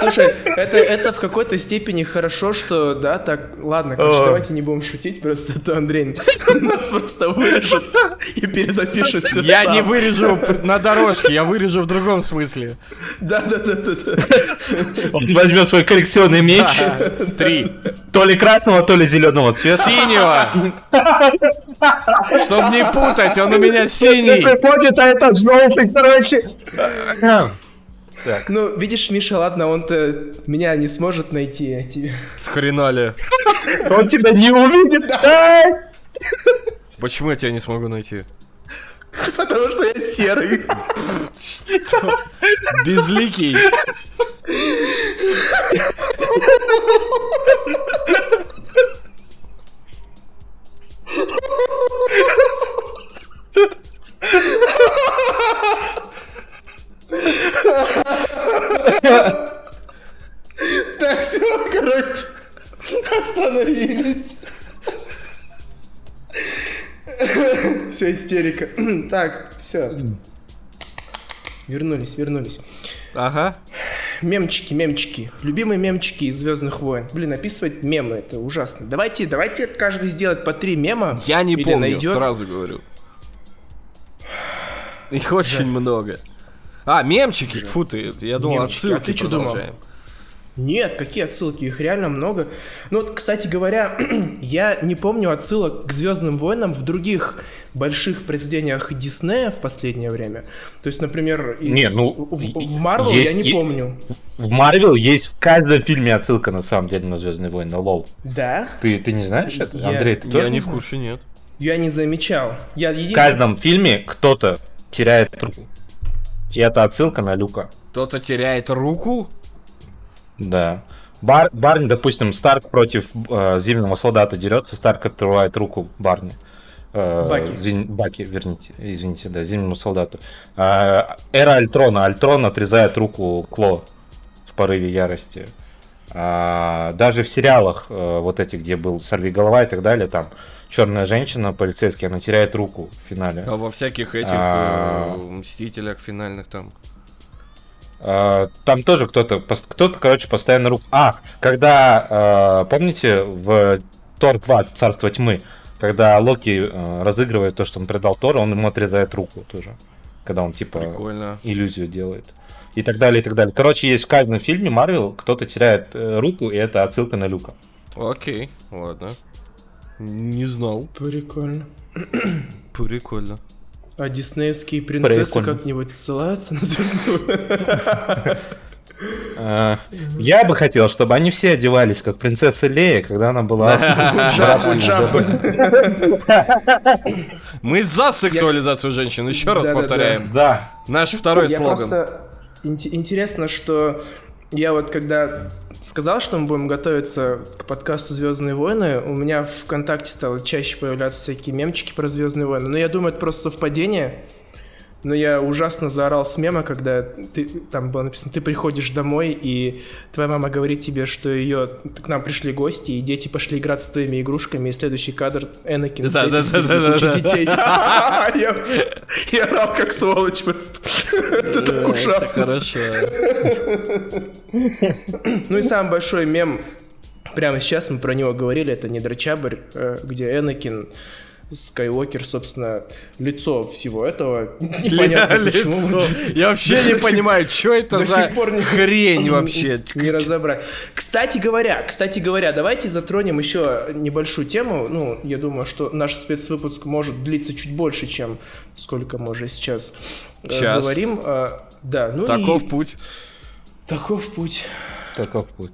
Speaker 1: слушай, это, это в какой-то степени хорошо, что, да, так, ладно, короче, давайте не будем шутить, просто а то Андрей нас просто вырежет и перезапишет все
Speaker 2: Я не вырежу на дорожке, я вырежу в другом смысле.
Speaker 1: Да, да, да, да, да.
Speaker 3: Он возьмет свой коллекционный меч,
Speaker 2: Три.
Speaker 3: То ли красного, то ли зеленого цвета.
Speaker 2: Синего! Чтоб не путать, он у меня синий!
Speaker 3: Приходит, а это желтый, короче.
Speaker 1: Ну, видишь, Миша, ладно, он-то меня не сможет найти, а.
Speaker 2: Схренали.
Speaker 3: Он тебя не увидит.
Speaker 2: Почему я тебя не смогу найти?
Speaker 1: Потому что я серый.
Speaker 2: Безликий.
Speaker 1: Так, все, короче, остановились. Все, истерика. Так, все. Вернулись, вернулись.
Speaker 2: Ага.
Speaker 1: Мемчики, мемчики. Любимые мемчики из Звездных войн. Блин, описывать мемы это ужасно. Давайте, давайте каждый сделает по три мема.
Speaker 2: Я не помню,
Speaker 1: найдет.
Speaker 2: сразу говорю. Их очень много. А, мемчики? Фу ты, я думал,
Speaker 1: Мемчики.
Speaker 2: отсылки
Speaker 1: А ты чё думал? Нет, какие отсылки? Их реально много. Ну вот, кстати говоря, я не помню отсылок к Звездным войнам в других больших произведениях Диснея в последнее время. То есть, например, из-
Speaker 3: Не, ну,
Speaker 1: в, в Марвел
Speaker 3: есть-
Speaker 1: я не
Speaker 3: и-
Speaker 1: помню.
Speaker 3: В Марвел есть в каждом фильме отсылка на самом деле на Звездные войны. Лол.
Speaker 1: Да?
Speaker 3: Ты, ты не знаешь это?
Speaker 1: Я-
Speaker 3: Андрей, ты тоже
Speaker 2: Я не в курсе, нет.
Speaker 1: Я не замечал. Я
Speaker 3: В
Speaker 1: единственное...
Speaker 3: каждом фильме кто-то теряет руку. И это отсылка на Люка.
Speaker 2: Кто-то теряет руку?
Speaker 3: Да. Бар, Барни, допустим, Старк против э, Зимнего солдата дерется, Старк отрывает руку Барни. Э,
Speaker 1: Баки.
Speaker 3: Зим- Баки, верните, извините, да, Зимнему солдату. Э, Эра Альтрона. Альтрон отрезает руку Кло в порыве ярости. А, даже в сериалах, э, вот эти, где был Сорви голова и так далее, там черная женщина, полицейский, она теряет руку в финале.
Speaker 2: А во всяких этих
Speaker 3: А.
Speaker 2: э, мстителях финальных там.
Speaker 3: А, Там тоже кто-то, кто-то, короче, постоянно руку. А, когда, э, помните, в Тор 2, Царство тьмы, когда Локи э, разыгрывает то, что он предал Тора, он ему отрезает руку тоже. Когда он, типа,
Speaker 2: Прикольно.
Speaker 3: иллюзию делает. И так далее, и так далее. Короче, есть в каждом фильме Марвел, кто-то теряет э, руку, и это отсылка на Люка.
Speaker 2: Окей, ладно. Не знал.
Speaker 1: Прикольно.
Speaker 2: Прикольно.
Speaker 1: А диснеевские принцессы
Speaker 3: Прикольно.
Speaker 1: как-нибудь ссылаются на?
Speaker 3: Э, Я бы хотел, чтобы они все одевались, как принцесса Лея, когда она была...
Speaker 2: Мы за сексуализацию женщин, еще раз повторяем.
Speaker 3: Да.
Speaker 2: Наш второй
Speaker 1: Я
Speaker 2: слоган.
Speaker 1: Интересно, что я вот когда сказал, что мы будем готовиться к подкасту Звездные войны, у меня в ВКонтакте стало чаще появляться всякие мемчики про Звездные войны. Но я думаю, это просто совпадение. Но я ужасно заорал с мема, когда ты, там было написано, ты приходишь домой, и твоя мама говорит тебе, что ее к нам пришли гости, и дети пошли играть с твоими игрушками, и следующий кадр Энакин стоит
Speaker 2: Да-да-да-да-да-да.
Speaker 1: перед кучей детей. Я я орал как сволочь просто. Это так ужасно.
Speaker 2: хорошо.
Speaker 1: Ну и самый большой мем, прямо сейчас мы про него говорили, это не Драчабрь, э, где Энакин Скайуокер, собственно, лицо всего этого. Непонятно почему.
Speaker 2: Лицо. Я вообще не понимаю, что это за хрень вообще.
Speaker 1: Не разобрать. Кстати говоря, кстати говоря, давайте затронем еще небольшую тему. Ну, я думаю, что наш спецвыпуск может длиться чуть больше, чем сколько мы уже сейчас э,
Speaker 2: Час.
Speaker 1: говорим. А, Да, ну
Speaker 2: Таков
Speaker 1: и
Speaker 2: путь.
Speaker 1: таков путь.
Speaker 3: Таков путь.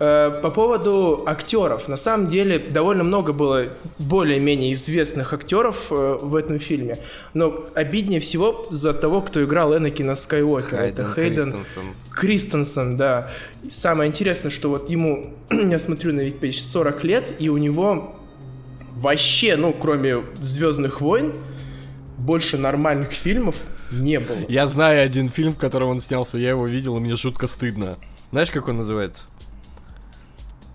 Speaker 1: Э, По поводу актеров. На самом деле довольно много было более-менее известных актеров э, в этом фильме. Но обиднее всего за того, кто играл Энакина Скайуокера. Это Хейден
Speaker 2: Кристенсен.
Speaker 1: Кристенсен, да. И самое интересное, что вот ему, я смотрю на Википедии, 40 лет, и у него вообще, ну, кроме Звездных войн, больше нормальных фильмов не было.
Speaker 2: Я знаю один фильм, в котором он снялся, я его видел, и мне жутко стыдно. Знаешь, как он называется?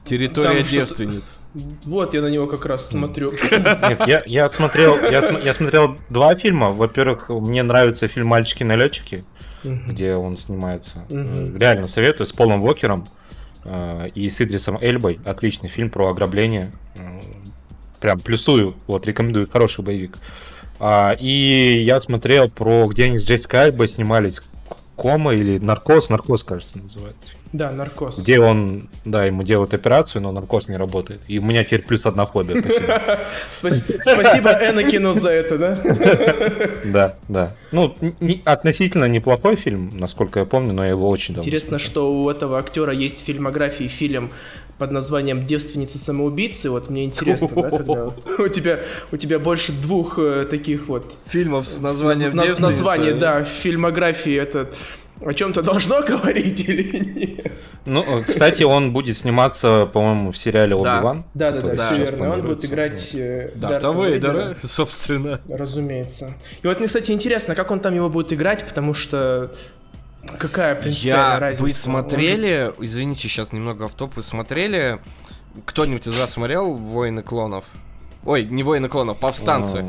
Speaker 2: Территория
Speaker 1: Там
Speaker 2: девственниц.
Speaker 1: Вот я на него как раз смотрю.
Speaker 3: Нет, я, я смотрел, я, я смотрел два фильма. Во-первых, мне нравится фильм «Мальчики-налетчики»,
Speaker 1: Мгм.
Speaker 3: где он снимается. Э, Реально советую, с Полом Уокером э, и с Идрисом Эльбой. Отличный фильм про ограбление. Э, Прям плюсую, вот, рекомендую, хороший боевик. А, и я смотрел про, где они с Джессикой Альбой снимались, Кома или Наркоз, Наркоз, кажется, называется.
Speaker 1: Да, наркоз.
Speaker 3: Где он, да, ему делают операцию, но наркоз не работает. И у меня теперь плюс одна фобия, спасибо.
Speaker 1: Спас- Спасибо Энакину за это, да?
Speaker 3: Да, да. Ну, относительно неплохой фильм, насколько я помню, но я его очень давно
Speaker 1: Интересно, что у этого актера есть в фильмографии фильм под названием «Девственница самоубийцы». Вот мне интересно, да, когда у тебя, у тебя больше двух э, таких вот
Speaker 2: Фильмов с названием
Speaker 1: на-
Speaker 2: девственница.
Speaker 1: названий, да, в фильмографии это о чем-то должно говорить или нет?
Speaker 3: Ну, э, кстати, он будет сниматься, по-моему, в сериале. Оби-Ван.
Speaker 1: Да, да, да, все верно. Он будет играть э,
Speaker 2: Дарта Вейдера, собственно.
Speaker 1: Разумеется. И вот мне, кстати, интересно, как он там его будет играть, потому что какая принципиальная
Speaker 2: Я,
Speaker 1: разница?
Speaker 2: вы
Speaker 1: Он
Speaker 2: смотрели, извините, сейчас немного автоп, вы смотрели, кто-нибудь из вас смотрел «Войны клонов»? Ой, не «Войны клонов», «Повстанцы».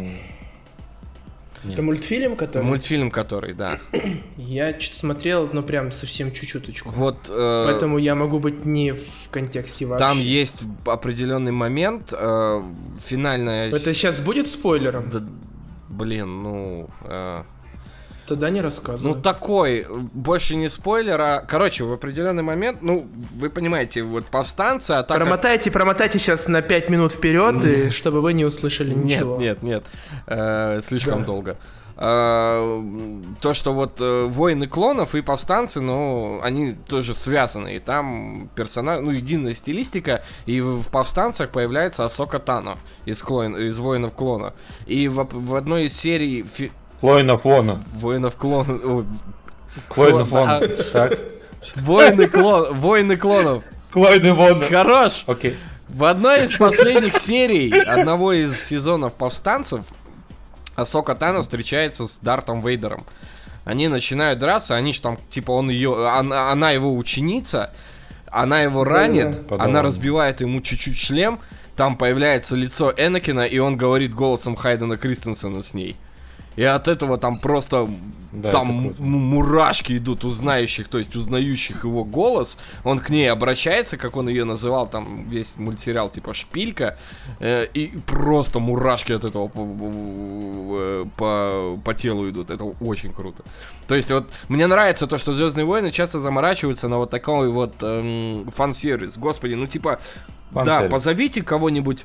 Speaker 1: Это мультфильм, который...
Speaker 2: Мультфильм который, да.
Speaker 1: Я что-то смотрел, но прям совсем чуть-чуточку.
Speaker 2: Вот э,
Speaker 1: Поэтому я могу быть не в контексте вообще.
Speaker 2: там есть определенный момент, э, финальная...
Speaker 1: Это сейчас будет спойлером?
Speaker 2: Да, блин, ну... э,
Speaker 1: Тогда не рассказывай.
Speaker 2: Ну, такой, больше не спойлер, а... Короче, в определенный момент, ну, вы понимаете, вот повстанцы, а так...
Speaker 1: промотайте, промотайте сейчас на 5 минут вперед, и чтобы вы не услышали
Speaker 2: Нет,
Speaker 1: ничего.
Speaker 2: нет, нет, э, слишком долго. А, то, что вот э, воины клонов и повстанцы, ну, они тоже связаны. И там персонаж, ну, единая стилистика. И в, в повстанцах появляется Асока Тано из, клон, из воинов клона. И в, в одной из серий фи-
Speaker 3: Воинов Вона.
Speaker 2: воинов Клон,
Speaker 3: Вона. Так.
Speaker 2: воины клон, воины клонов.
Speaker 3: Воины Вона.
Speaker 2: Хорош!
Speaker 3: Окей.
Speaker 2: В одной из последних серий одного из сезонов повстанцев Асока Тано встречается с Дартом Вейдером. Они начинают драться, они ж там, типа, он ее, она, она его ученица, она его ранит,
Speaker 3: Да-да-да.
Speaker 2: она разбивает ему чуть-чуть шлем, там появляется лицо Энакина, и он говорит голосом Хайдена Кристенсена с ней. И от этого там просто
Speaker 3: Да,
Speaker 2: там мурашки идут у знающих, то есть узнающих его голос. Он к ней обращается, как он ее называл, там весь мультсериал типа Шпилька. э, и просто мурашки от этого по, э, по, по телу идут. Это очень круто. То есть вот мне нравится то, что Звездные войны часто заморачиваются на вот такой вот эм, фан-сервис. Господи, ну типа да,
Speaker 3: Фан-сервис.
Speaker 2: позовите кого-нибудь,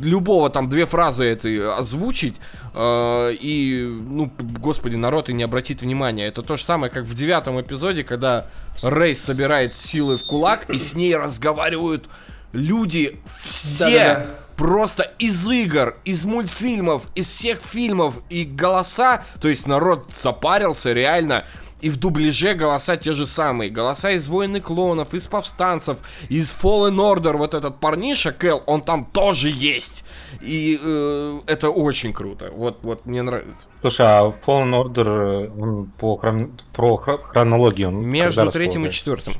Speaker 2: любого там две фразы этой озвучить, э, и, ну, господи, народ и не обратит внимания. Это то же самое, как в девятом эпизоде, когда Рейс собирает силы в кулак, и с ней разговаривают люди все.
Speaker 1: Да-да-да.
Speaker 2: Просто из игр, из мультфильмов, из всех фильмов и голоса, то есть народ запарился реально, и в дубляже голоса те же самые. Голоса из Войны Клонов, из Повстанцев, из Fallen Order, вот этот парниша Кэл, он там тоже есть. И э, это очень круто. Вот, вот мне нравится.
Speaker 3: Слушай, а Fallen Order, э, он по хрон- про хро- хронологии он
Speaker 2: Между третьим и четвертым.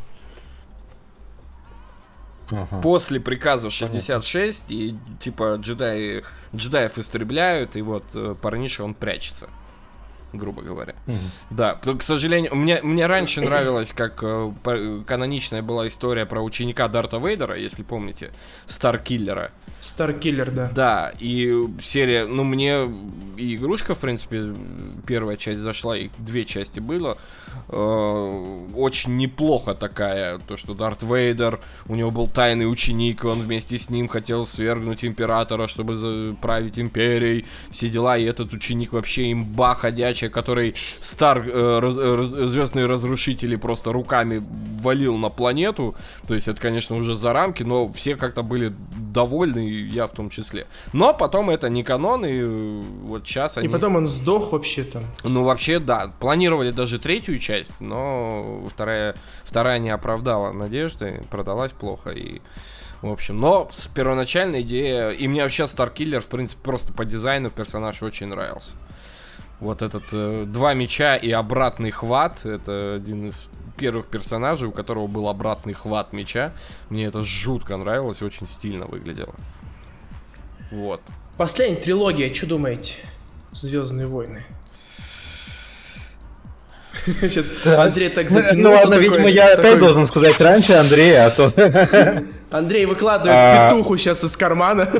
Speaker 3: Ага.
Speaker 2: После приказа 66, и типа джедаи, джедаев истребляют, и вот э, парниша он прячется. Грубо говоря.
Speaker 3: Мгм.
Speaker 2: Да, к сожалению, мне, мне раньше нравилось, как э, по- каноничная была история про ученика Дарта Вейдера, если помните, Старкиллера.
Speaker 1: Старкиллер, да.
Speaker 2: Да, и серия, ну мне и игрушка, в принципе, первая часть зашла, и две части было. Э, очень неплохо такая, то, что Дарт Вейдер, у него был тайный ученик, он вместе с ним хотел свергнуть императора, чтобы править империей, все дела, и этот ученик вообще имба ходячая, который Стар, э, раз- раз- звездные разрушители просто руками валил на планету, то есть это, конечно, уже за рамки, но все как-то были довольны, и я в том числе. Но потом это не канон, и э, вот сейчас они...
Speaker 1: И потом он сдох вообще там.
Speaker 2: Ну, вообще, да. Планировали даже третью часть, но вторая, вторая не оправдала надежды, продалась плохо и... В общем, но с первоначальной идеей... И мне вообще Старкиллер, в принципе, просто по дизайну персонаж очень нравился. Вот этот э, два меча и обратный хват, это один из первых персонажей, у которого был обратный хват меча. Мне это жутко нравилось, очень стильно выглядело. Вот.
Speaker 1: Последняя трилогия, что думаете? Звездные войны. Сейчас Андрей так затянулся.
Speaker 3: Ну ладно, видимо, я опять должен сказать раньше Андрея, а то...
Speaker 1: Андрей выкладывает а... петуху сейчас из кармана.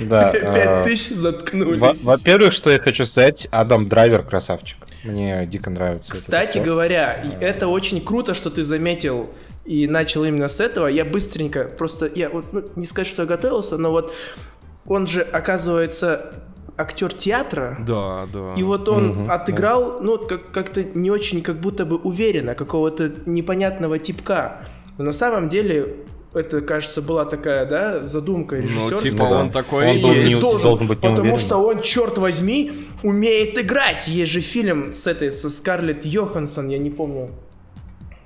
Speaker 3: Да.
Speaker 1: Пять а, тысяч заткнулись.
Speaker 3: Во-первых, что я хочу сказать, Адам Драйвер красавчик. Мне дико нравится.
Speaker 1: Кстати говоря, это очень круто, что ты заметил и начал именно с этого. Я быстренько, просто я вот ну, не сказать, что я готовился, но вот он же оказывается актер театра.
Speaker 2: Да, да.
Speaker 1: И вот он угу, отыграл, да. ну, как- как-то не очень, как будто бы уверенно, какого-то непонятного типка. Но на самом деле это, кажется, была такая, да, задумка режиссера.
Speaker 2: Ну, типа он да. такой
Speaker 3: он был не, должен, должен быть
Speaker 1: Потому что он, черт возьми, умеет играть. Есть же фильм с этой, со Скарлетт Йоханссон, я не помню,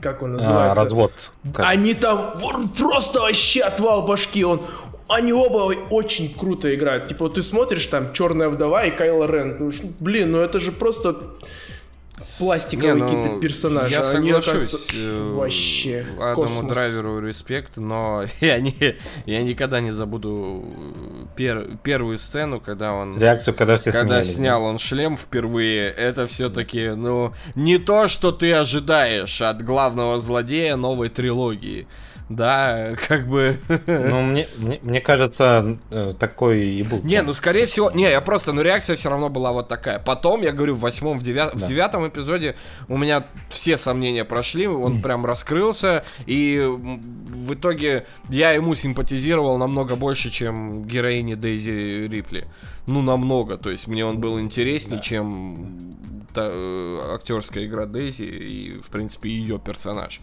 Speaker 1: как он называется.
Speaker 3: А, развод.
Speaker 1: Как? Они там просто вообще отвал башки. Он, они оба очень круто играют. Типа, ты смотришь там Черная вдова и Кайло Рен. Ну, блин, ну это же просто пластиковые ну, какие-то персонажи.
Speaker 2: Я
Speaker 1: Они,
Speaker 2: соглашусь.
Speaker 1: Э, вообще.
Speaker 2: Адаму
Speaker 1: космос.
Speaker 2: Драйверу респект, но я, не, я никогда не забуду пер, первую сцену, когда он...
Speaker 3: Реакцию, когда все
Speaker 2: Когда
Speaker 3: смеялись,
Speaker 2: снял
Speaker 3: да?
Speaker 2: он шлем впервые, это все-таки, ну, не то, что ты ожидаешь от главного злодея новой трилогии да, как бы...
Speaker 3: Ну, мне, мне, мне кажется, э, такой и был.
Speaker 2: Не, ну, скорее всего... Не, я просто... Ну, реакция все равно была вот такая. Потом, я говорю, в восьмом, в, девят... да. в девятом эпизоде у меня все сомнения прошли, он прям раскрылся, и в итоге я ему симпатизировал намного больше, чем героине Дейзи Рипли. Ну, намного. То есть мне он был интереснее, да. чем та, э, актерская игра Дейзи и, в принципе, ее персонаж.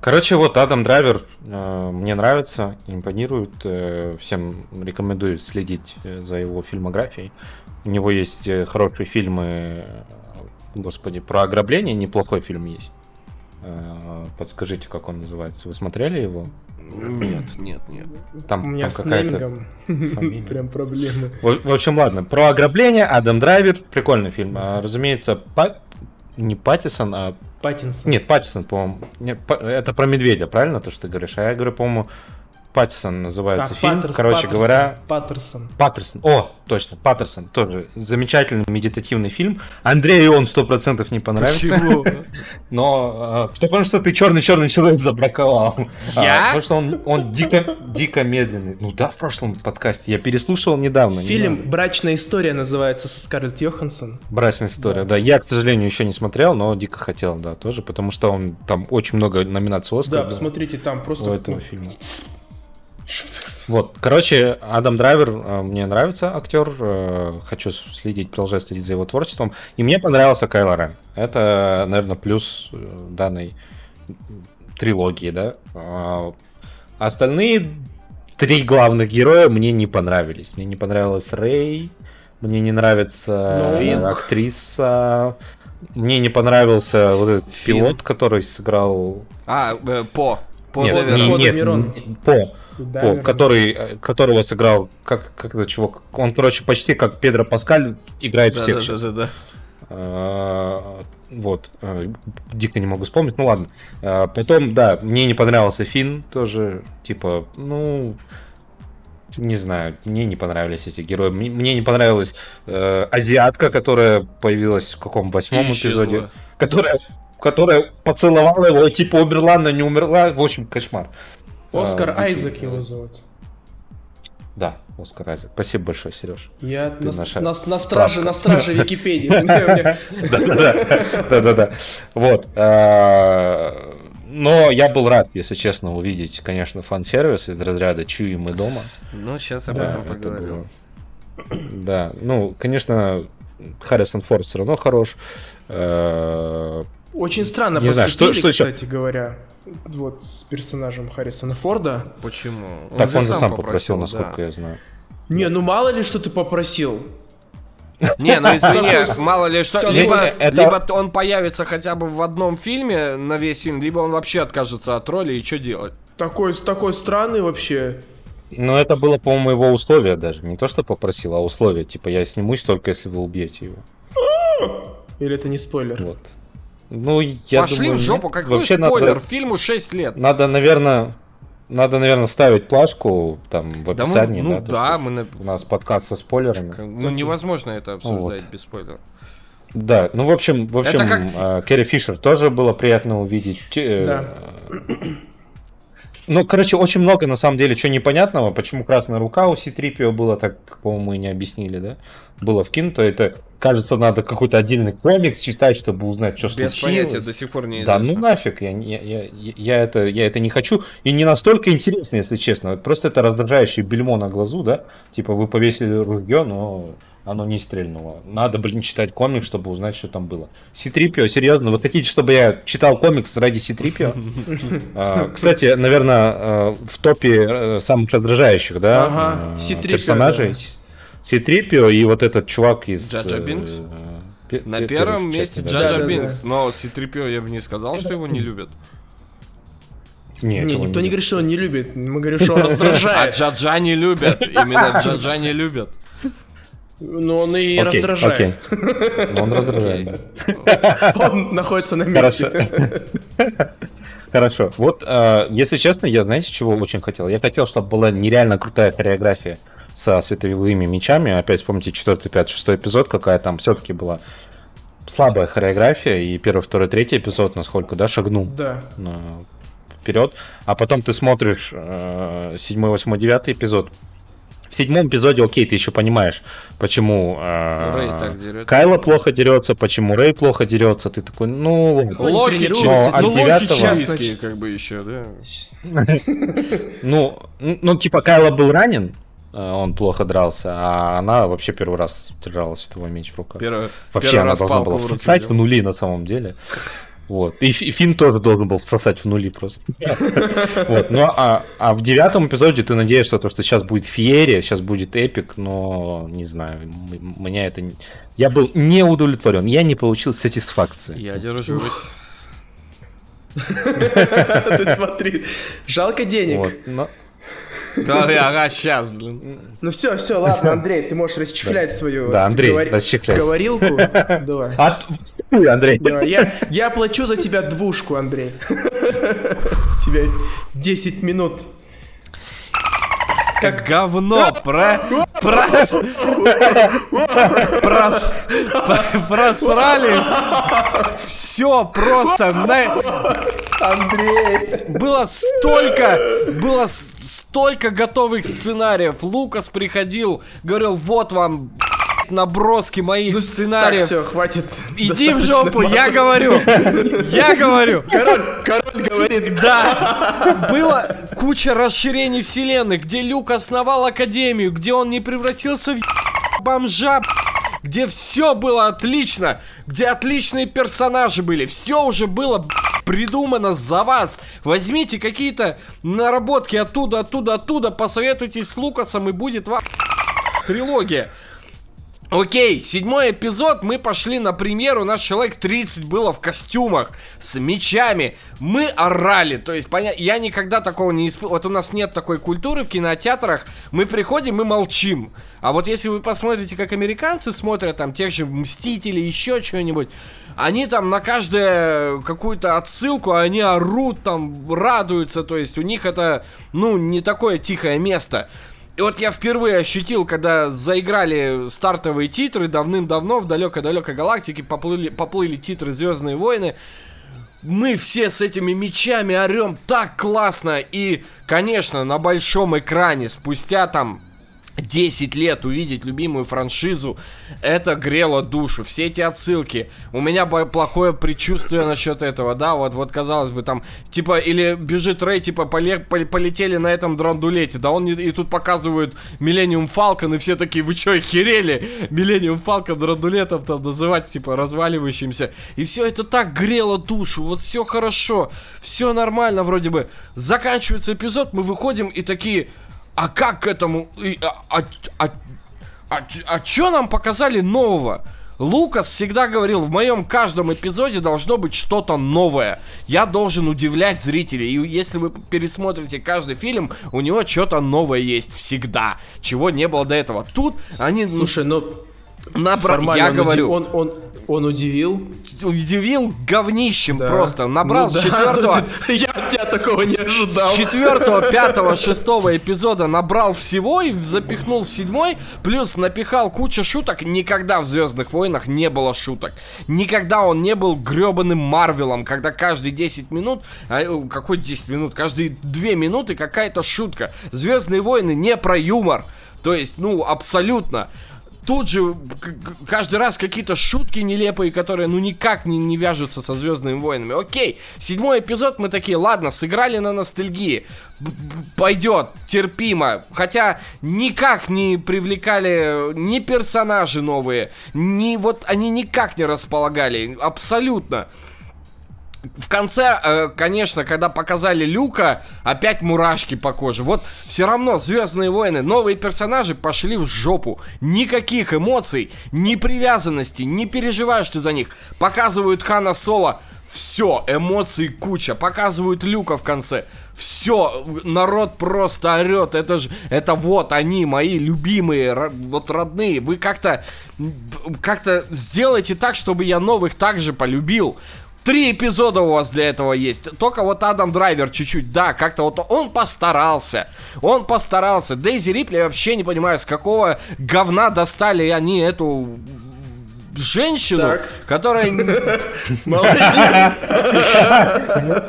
Speaker 3: Короче, вот Адам Драйвер э, мне нравится, импонирует. Э, всем рекомендую следить э, за его фильмографией. У него есть э, хорошие фильмы, э, господи, про ограбление, неплохой фильм есть. Э, подскажите, как он называется. Вы смотрели его?
Speaker 2: Нет, нет, нет.
Speaker 3: Там,
Speaker 1: У меня
Speaker 3: там какая-то
Speaker 1: прям проблемы.
Speaker 3: В, в общем, ладно. Про ограбление, Адам Драйвер, прикольный фильм. А, разумеется, Па... не Паттисон, а
Speaker 1: Паттинсон.
Speaker 3: нет, Паттисон, по-моему. Это про медведя, правильно то, что ты говоришь? А я говорю, по-моему, Паттисон называется
Speaker 1: А,
Speaker 3: фильм.
Speaker 1: Паттерс-
Speaker 3: Короче
Speaker 1: Паттерсон,
Speaker 3: говоря,
Speaker 1: Паттерсон.
Speaker 3: Паттерсон. О, точно, Паттерсон. Тоже замечательный медитативный фильм. Андрею он сто процентов не понравится.
Speaker 2: Почему?
Speaker 3: Но э, потому что ты черный-черный человек забраковал. А,
Speaker 2: Я?
Speaker 3: Потому что он, он дико, дико медленный. Ну да, в прошлом подкасте. Я переслушивал недавно.
Speaker 1: Фильм. «Брачная история» называется со Скарлетт Йоханссон.
Speaker 3: Брачная история, да. Я, к сожалению, еще не смотрел, но дико хотел, да, тоже, потому что он там очень много номинаций Оскар
Speaker 1: Да, посмотрите, там
Speaker 3: у
Speaker 1: просто...
Speaker 3: этого
Speaker 1: ну,
Speaker 3: фильма. Вот, короче, Адам Драйвер, э, мне нравится актер, э, хочу следить, продолжать следить за его творчеством, и мне понравился Кайло Рен. Это, наверное, плюс э, данной трилогии, да. А остальные три главных героя мне не понравились. Мне не понравилась Рэй, мне не нравится
Speaker 2: Финк.
Speaker 3: актриса, мне не понравился вот этот
Speaker 2: Финн.
Speaker 3: пилот, который сыграл...
Speaker 2: А, э, по. По
Speaker 3: Нет, не- нет,
Speaker 1: Демирон.
Speaker 3: н- По.
Speaker 1: Да,
Speaker 3: По, который, э, которого сыграл, как, как этот чувак, он, короче, почти как Педро Паскаль играет
Speaker 2: Да,
Speaker 3: всех
Speaker 2: да,
Speaker 3: сейчас.
Speaker 2: да, да, да.
Speaker 3: А, Вот, э, дико не могу вспомнить, ну ладно. А, Потом, да, мне не понравился Финн тоже, типа, ну, не знаю, мне не понравились эти герои. Мне, мне не понравилась э, азиатка, которая появилась в каком восьмом эпизоде, которая, которая поцеловала его, и, типа умерла, но не умерла. В общем, кошмар.
Speaker 1: Оскар
Speaker 3: А,
Speaker 1: Айзек его зовут.
Speaker 3: Да, Оскар Айзек. Спасибо большое, Сереж.
Speaker 1: Я
Speaker 3: Ты
Speaker 1: на,
Speaker 3: наша
Speaker 1: на- на страже, на страже Википедии.
Speaker 3: Да-да-да. Вот. а, Но я был рад, если честно, увидеть, конечно, фан-сервис из разряда «Чуем мы дома».
Speaker 2: Ну, сейчас об этом
Speaker 3: это
Speaker 2: поговорим.
Speaker 3: Да, ну, конечно, Харрисон Форд все равно хорош.
Speaker 1: Очень странно
Speaker 3: Не знаю, что- что еще?
Speaker 1: кстати говоря, вот с персонажем Харрисона Форда.
Speaker 2: Почему?
Speaker 3: Так он
Speaker 2: же
Speaker 3: сам попросил,
Speaker 2: да.
Speaker 3: насколько я знаю.
Speaker 1: Не, ну мало ли, что ты попросил.
Speaker 2: Не, ну извини, мало ли что. Либо,
Speaker 3: это-
Speaker 2: либо он появится хотя бы в одном фильме на весь фильм, либо он вообще откажется от роли, и что делать?
Speaker 1: Такой, такой странный вообще.
Speaker 3: Ну, это было, по-моему, его условие даже. Не то, что попросил, а условие. Типа, я снимусь только, если вы убьете его.
Speaker 1: Или это не спойлер?
Speaker 3: Вот. Ну, я
Speaker 2: Пошли
Speaker 3: думаю,
Speaker 2: в жопу, какой
Speaker 3: Вообще
Speaker 2: спойлер?
Speaker 3: Надо,
Speaker 2: Фильму 6 лет.
Speaker 3: надо, наверное, надо, наверное, ставить плашку там в
Speaker 2: Да, мы-
Speaker 3: описании.
Speaker 2: ну да,
Speaker 3: что
Speaker 2: мы на-
Speaker 3: У нас подкаст со спойлерами.
Speaker 2: Ну, невозможно это обсуждать
Speaker 3: Вот.
Speaker 2: без спойлеров.
Speaker 3: Да, ну, в общем, в общем,
Speaker 2: Это как-
Speaker 3: э, Кэрри Фишер тоже было приятно увидеть. Э,
Speaker 1: Да.
Speaker 3: Ну, короче, очень много, на самом деле, чего непонятного. Почему красная рука у Ситрипио было, так, по-моему, и не объяснили, да? Было вкинуто. Это, кажется, надо какой-то отдельный комикс читать, чтобы узнать, что
Speaker 2: Без
Speaker 3: случилось.
Speaker 2: понятия до сих пор
Speaker 3: Да,
Speaker 2: неизвестно.
Speaker 3: ну нафиг, я, не- я, я, я, это, я это не хочу. И не настолько интересно, если честно. Просто это раздражающее бельмо на глазу, да? Типа вы повесили ружье, но оно не стрельнуло. Надо, блин, читать комикс, чтобы узнать, что там было. Ситрипио, серьезно, вы хотите, чтобы я читал комикс ради Ситрипио? А, Кстати, наверное, э, в топе э, самых раздражающих, да, э, персонажей. Ситрипио и вот этот чувак из...
Speaker 2: Джаджа
Speaker 3: э,
Speaker 2: Бинкс?
Speaker 3: э,
Speaker 2: На
Speaker 3: пе-
Speaker 2: первом месте
Speaker 3: да.
Speaker 2: Джаджа
Speaker 1: Да, да,
Speaker 2: Бинкс, но Ситрипио я бы не сказал, что его не любят.
Speaker 3: Нет,
Speaker 1: Не,
Speaker 3: его
Speaker 1: никто не говорит, что он не любит. Мы говорим, что он
Speaker 2: А
Speaker 1: раздражает.
Speaker 2: Джаджа не любят. Именно Джаджа не любят.
Speaker 1: Но он и
Speaker 3: Окей,
Speaker 1: раздражает.
Speaker 3: окей. Ну, Он раздражает,
Speaker 2: Окей.
Speaker 3: да.
Speaker 1: Он находится на
Speaker 3: Хорошо.
Speaker 1: месте.
Speaker 3: Хорошо. Вот, э, если честно, я знаете, чего очень хотел? Я хотел, чтобы была нереально крутая хореография со световыми мечами. Опять вспомните 4, 5, 6 эпизод, какая там все-таки была слабая хореография. И первый, второй, третий эпизод, насколько, да, шагнул
Speaker 1: Да.
Speaker 3: на- вперед. А потом ты смотришь э, 7, 8, 9 эпизод. В седьмом эпизоде, окей, ты еще понимаешь, почему э. Кайла плохо дерется, почему Рэй плохо дерется. Ты такой, ну,
Speaker 2: чистые,
Speaker 3: но
Speaker 2: ну
Speaker 3: от девятого-
Speaker 2: как бы еще, да.
Speaker 3: Ну, н- ну, типа, Кайла был ранен, э, он плохо дрался, а она вообще первый раз держала световой меч в руках.
Speaker 2: Первый,
Speaker 3: Вообще
Speaker 2: первый
Speaker 3: она
Speaker 2: раз
Speaker 3: должна была
Speaker 2: в
Speaker 3: всосать
Speaker 2: взял.
Speaker 3: в нули на самом деле. Вот. И, и Финн тоже должен был всосать в нули просто. Вот. Ну, а, а в девятом эпизоде ты надеешься, то, что сейчас будет феерия, сейчас будет эпик, но не знаю, меня это... Я был не удовлетворен, я не получил сатисфакции.
Speaker 2: Я держусь.
Speaker 1: Ты смотри. Жалко денег.
Speaker 2: Ага, сейчас, блин.
Speaker 1: Ну все, все, ладно, Андрей, ты можешь расчехлять свою
Speaker 3: Да, Андрей,
Speaker 1: говори- говорилку. Давай.
Speaker 3: А, Андрей.
Speaker 1: Давай, Я, я плачу за тебя двушку, Андрей. У тебя есть 10 минут.
Speaker 2: Как говно, про... Прос... Прос... Просрали. Все просто.
Speaker 1: Андрей!
Speaker 2: Было столько, было столько готовых сценариев. Лукас приходил, говорил, вот вам наброски моих
Speaker 1: Ну, Так,
Speaker 2: сценариев.
Speaker 1: все, хватит.
Speaker 2: Иди в жопу,
Speaker 1: мата.
Speaker 2: я говорю. Я говорю.
Speaker 1: Король, король говорит,
Speaker 2: Да, было куча расширений вселенной, где Люк основал Академию, где он не превратился в бомжа, где все было отлично, где отличные персонажи были, все уже было придумано за вас. Возьмите какие-то наработки оттуда, оттуда, оттуда, посоветуйтесь с Лукасом и будет вам трилогия. Окей, седьмой эпизод, мы пошли на премьеру, наш человек 30 было в костюмах, с мечами, мы орали, то есть, поня... я никогда такого не испытывал, вот у нас нет такой культуры в кинотеатрах, мы приходим, мы молчим, а вот если вы посмотрите, как американцы смотрят, там, тех же Мстителей, еще что-нибудь, они там на каждую какую-то отсылку, они орут, там, радуются, то есть, у них это, ну, не такое тихое место, и вот я впервые ощутил, когда заиграли стартовые титры давным-давно в далекой-далекой галактике, поплыли, поплыли титры Звездные войны. Мы все с этими мечами орем так классно. И, конечно, на большом экране, спустя там 10 лет увидеть любимую франшизу, это грело душу. Все эти отсылки. У меня плохое предчувствие насчет этого, да, вот, вот казалось бы, там, типа, или бежит Рэй, типа, поле- пол- полетели на этом драндулете, да, он не- и тут показывают Millennium Falcon, и все такие, вы чё, охерели? Millennium Falcon драндулетом там называть, типа, разваливающимся. И все это так грело душу, вот все хорошо, все нормально вроде бы. Заканчивается эпизод, мы выходим и такие, а как к этому... а, а, а, а, а чё нам показали нового? Лукас всегда говорил, в моем каждом эпизоде должно быть что-то новое. Я должен удивлять зрителей. И если вы пересмотрите каждый фильм, у него что-то новое есть всегда. Чего не было до этого. Тут они...
Speaker 1: Слушай, ну
Speaker 2: Набра... Я
Speaker 1: он
Speaker 2: говорю,
Speaker 1: уди- Он, он, он удивил.
Speaker 2: удивил говнищем
Speaker 1: Да.
Speaker 2: просто. Набрал
Speaker 1: Ну
Speaker 2: с
Speaker 1: да,
Speaker 2: четвертого...
Speaker 1: Я от тебя такого не ожидал.
Speaker 2: С четвертого, пятого, шестого эпизода набрал всего и запихнул в седьмой, плюс напихал кучу шуток. Никогда в Звездных войнах не было шуток. Никогда он не был гребаным Марвелом, когда каждые 10 минут, а, э, какой 10 минут, каждые 2 минуты какая-то шутка. Звездные войны не про юмор. То есть, ну, абсолютно. Тут же каждый раз какие-то шутки нелепые, которые ну никак не, не вяжутся со Звездными войнами. Окей, седьмой эпизод мы такие, ладно, сыграли на ностальгии. Пойдет, терпимо. Хотя никак не привлекали ни персонажи новые, ни вот они никак не располагали. Абсолютно. В конце, э, конечно, когда показали Люка, опять мурашки по коже. Вот все равно Звездные войны, новые персонажи пошли в жопу. Никаких эмоций, ни привязанности, не переживаешь ты за них. Показывают Хана Соло, все, эмоций куча. Показывают Люка в конце. Все, народ просто орет. Это же, это вот они, мои любимые, вот родные. Вы как-то, как-то сделайте так, чтобы я новых также полюбил. Три эпизода у вас для этого есть. Только вот Адам Драйвер чуть-чуть, да, как-то вот он постарался. Он постарался. Дейзи Рипли я вообще не понимаю, с какого говна достали они эту женщину,
Speaker 1: Так.
Speaker 2: которая,
Speaker 1: Молодец.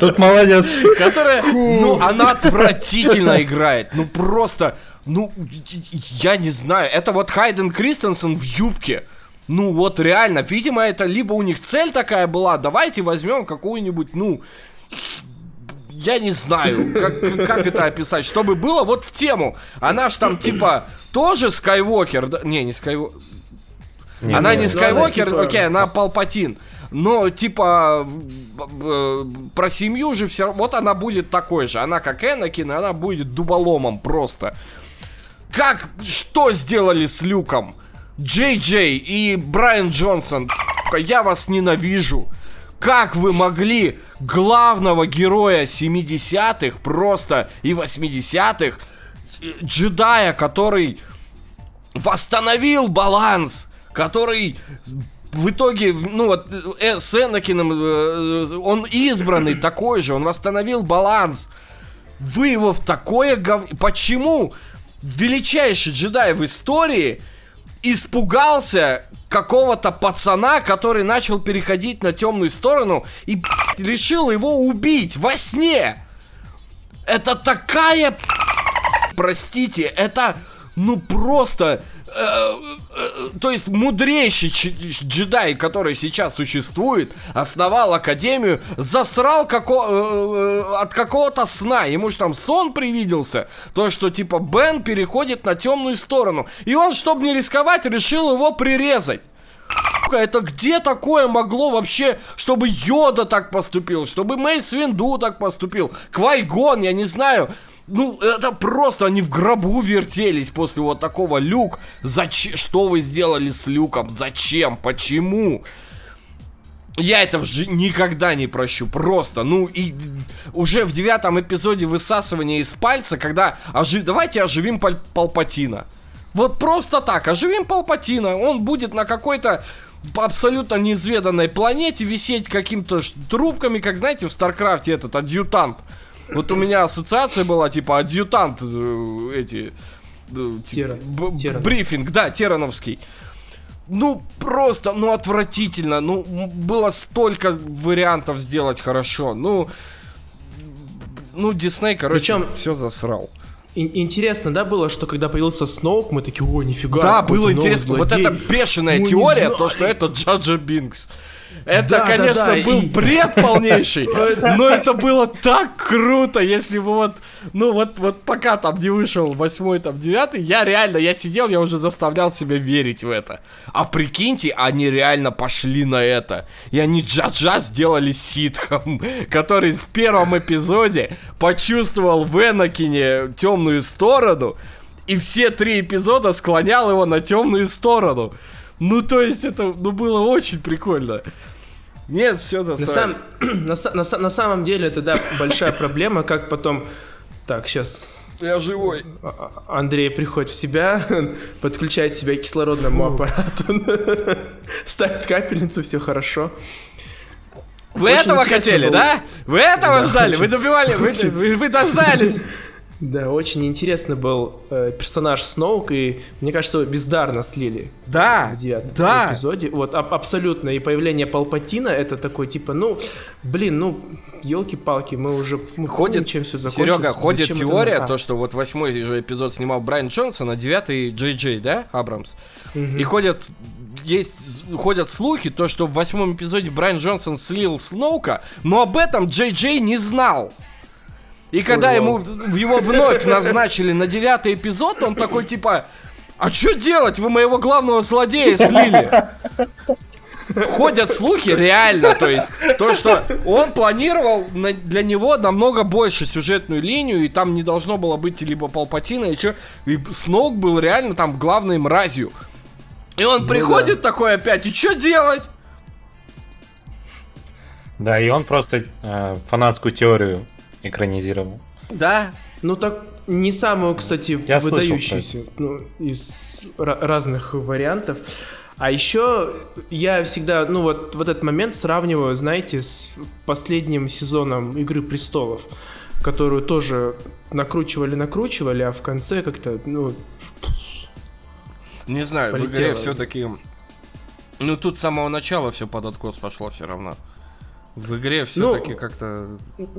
Speaker 3: Тут молодец.
Speaker 2: которая, ну, она отвратительно играет. Ну, просто, ну, я не знаю. Это вот Хайден Кристенсен в юбке. Ну, вот реально, видимо, это либо у них цель такая была, давайте возьмем какую-нибудь, ну, я не знаю, как, как это описать, чтобы было вот в тему. Она ж там, типа, тоже Скайуокер, да? Не, не Скайуокер. Она не
Speaker 1: Ну,
Speaker 2: Скайуокер,
Speaker 1: она, типа-
Speaker 2: окей, она Палпатин. Но, типа, б- про семью же все Вот она будет такой же. Она как Энакин, она будет дуболомом просто. Как, что сделали с Люком? Джей Джей и Брайан Джонсон, я вас ненавижу. Как вы могли главного героя 70-х просто и 80-х, э, джедая, который восстановил баланс, который в итоге, ну вот, э, с Энакином, э, он избранный такой же, он восстановил баланс. Вы его в такое гов... Почему величайший джедай в истории испугался какого-то пацана, который начал переходить на темную сторону и решил его убить во сне? Это такая... Простите, это... Ну просто... э, то есть мудрейший джедай, который сейчас существует, основал академию, засрал како- э, э, от какого-то сна. Ему же там сон привиделся. То, что типа Бен переходит на темную сторону. И он, чтобы не рисковать, решил его прирезать. Это где такое могло вообще, чтобы Йода так поступил, чтобы Мейс Винду так поступил, Квайгон, я не знаю. Ну, это просто они в гробу вертелись после вот такого Люк. Зачем? Что вы сделали с Люком? Зачем? Почему? Я это никогда не прощу, просто, ну и уже в девятом эпизоде высасывания из пальца, когда ожи... давайте оживим Паль- Палпатина. Вот просто так, оживим Палпатина, он будет на какой-то абсолютно неизведанной планете висеть каким-то трубками, как знаете в Старкрафте этот адъютант. Вот у меня ассоциация была типа адъютант э, эти э, типа, брифинг, да, Терановский. Ну, просто, ну, отвратительно. Ну, было столько вариантов сделать хорошо. Ну, ну, Дисней, короче,
Speaker 1: Причем-
Speaker 2: все засрал.
Speaker 1: Ин- Интересно, да, было, что когда появился Сноук, мы такие, о, нифига.
Speaker 2: Да, было интересно. Вот
Speaker 1: злодей».
Speaker 2: эта бешеная
Speaker 1: Мы
Speaker 2: теория, то, что это Джаджа Бинкс. Это,
Speaker 1: Да, да,
Speaker 2: конечно,
Speaker 1: да,
Speaker 2: был
Speaker 1: и-
Speaker 2: бред полнейший, но это было так круто, если бы вот, ну вот, вот пока там не вышел восьмой, там девятый, я реально, я сидел, я уже заставлял себя верить в это. А прикиньте, они реально пошли на это. И они Джаджа сделали ситхом, который в первом эпизоде почувствовал в Энакине темную сторону, и все три эпизода склонял его на темную сторону. Ну, то есть, это ну, было очень прикольно. Нет, все
Speaker 1: на, сам, на, на, на самом деле это, да, большая проблема, как потом... Так, сейчас
Speaker 2: я живой.
Speaker 1: А, а, Андрей приходит в себя, подключает себя к кислородному аппарату, ставит капельницу, все хорошо.
Speaker 2: Вы Очень этого хотели, был... да? Вы этого да, ждали? Очень... Вы добивали? Вы, вы, вы дождались?
Speaker 1: Да, очень интересно был э, персонаж Сноук, и мне кажется, его бездарно слили.
Speaker 2: Да,
Speaker 1: в
Speaker 2: да.
Speaker 1: эпизоде. Вот, аб- абсолютно. И появление Палпатина, это такой, типа, ну, блин, ну, елки-палки, мы уже мы
Speaker 2: ходит, помним, чем все закончилось. Серега, ходит Зачем теория, это... то, что вот восьмой эпизод снимал Брайан Джонсон, а девятый Джей Джей, да, Абрамс? Угу. И ходят есть ходят слухи, то, что в восьмом эпизоде Брайан Джонсон слил Сноука, но об этом Джей Джей не знал. И когда ему его вновь назначили на девятый эпизод, он такой типа, а что делать? Вы моего главного злодея слили. Ходят слухи реально, то есть то, что он планировал на, для него намного больше сюжетную линию, и там не должно было быть либо Палпатина, и что, и Сноук был реально там главной мразью. И он ну приходит да. такой опять, и что делать?
Speaker 3: Да, и он просто э, фанатскую теорию экранизировал.
Speaker 2: Да.
Speaker 1: Ну так не самую, кстати, Я выдающуюся ну, из разных вариантов. А еще я всегда, ну вот, вот этот момент сравниваю, знаете, с последним сезоном Игры престолов, которую тоже накручивали, накручивали, а в конце как-то, ну.
Speaker 2: Не знаю, полетело. в игре все-таки. Ну тут с самого начала все под откос пошло все равно. В игре все-таки ну, как-то.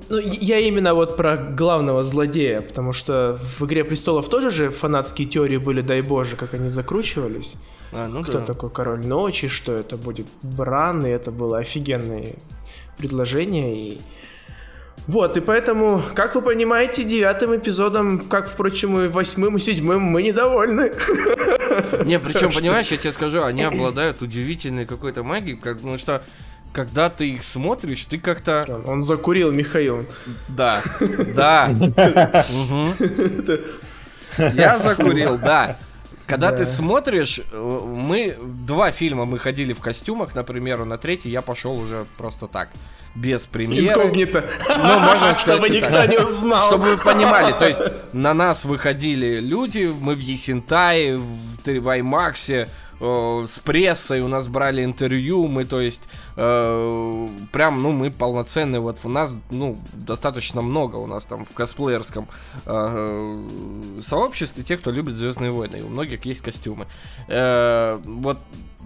Speaker 1: Ну, я именно вот про главного злодея, потому что в игре престолов тоже же фанатские теории были, дай боже, как они закручивались. А, ну Кто да. такой король ночи, что это будет Бран, и это было офигенное предложение. И... Вот, и поэтому, как вы понимаете, девятым эпизодом, как, впрочем, и восьмым, и седьмым, мы недовольны.
Speaker 2: Не, причем, понимаешь, я тебе скажу, они обладают удивительной какой-то магией, потому что когда ты их смотришь, ты как-то...
Speaker 1: Он закурил, Михаил.
Speaker 2: Да, да. Я закурил, да. Когда ты смотришь, э, мы два фильма мы ходили в костюмах, например, на третий я пошел уже просто так без премьеры.
Speaker 1: Инкогнито.
Speaker 2: Ну, можно сказать,
Speaker 1: Чтобы никто не узнал.
Speaker 2: Чтобы вы понимали, то есть на нас выходили люди, мы в Есентае, в, в IMAX, э, с прессой у нас брали интервью, мы, то есть, э, прям, ну, мы полноценные, вот у нас, ну, достаточно много у нас там в косплеерском э, сообществе тех, кто любит Звездные войны, и у многих есть костюмы. Э, вот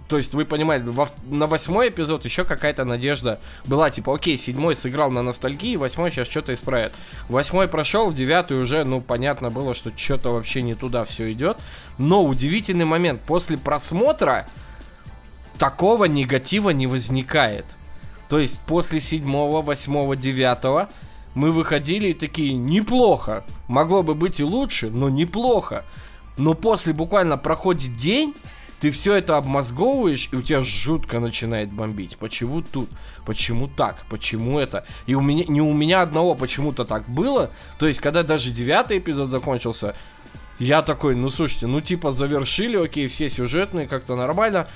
Speaker 2: то есть вы понимаете, во, на восьмой эпизод еще какая-то надежда была, типа, окей, седьмой сыграл на ностальгии, восьмой сейчас что-то исправит. Восьмой прошел, в девятый уже, ну, понятно было, что что-то вообще не туда все идет. Но удивительный момент, после просмотра такого негатива не возникает. То есть после седьмого, восьмого, девятого мы выходили и такие, неплохо. Могло бы быть и лучше, но неплохо. Но после буквально проходит день, ты все это обмозговываешь, и у тебя жутко начинает бомбить. Почему тут? Почему так? Почему это? И у меня, не у меня одного почему-то так было. То есть, когда даже девятый эпизод закончился, я такой, ну слушайте, ну типа завершили, окей, все сюжетные, как-то нормально.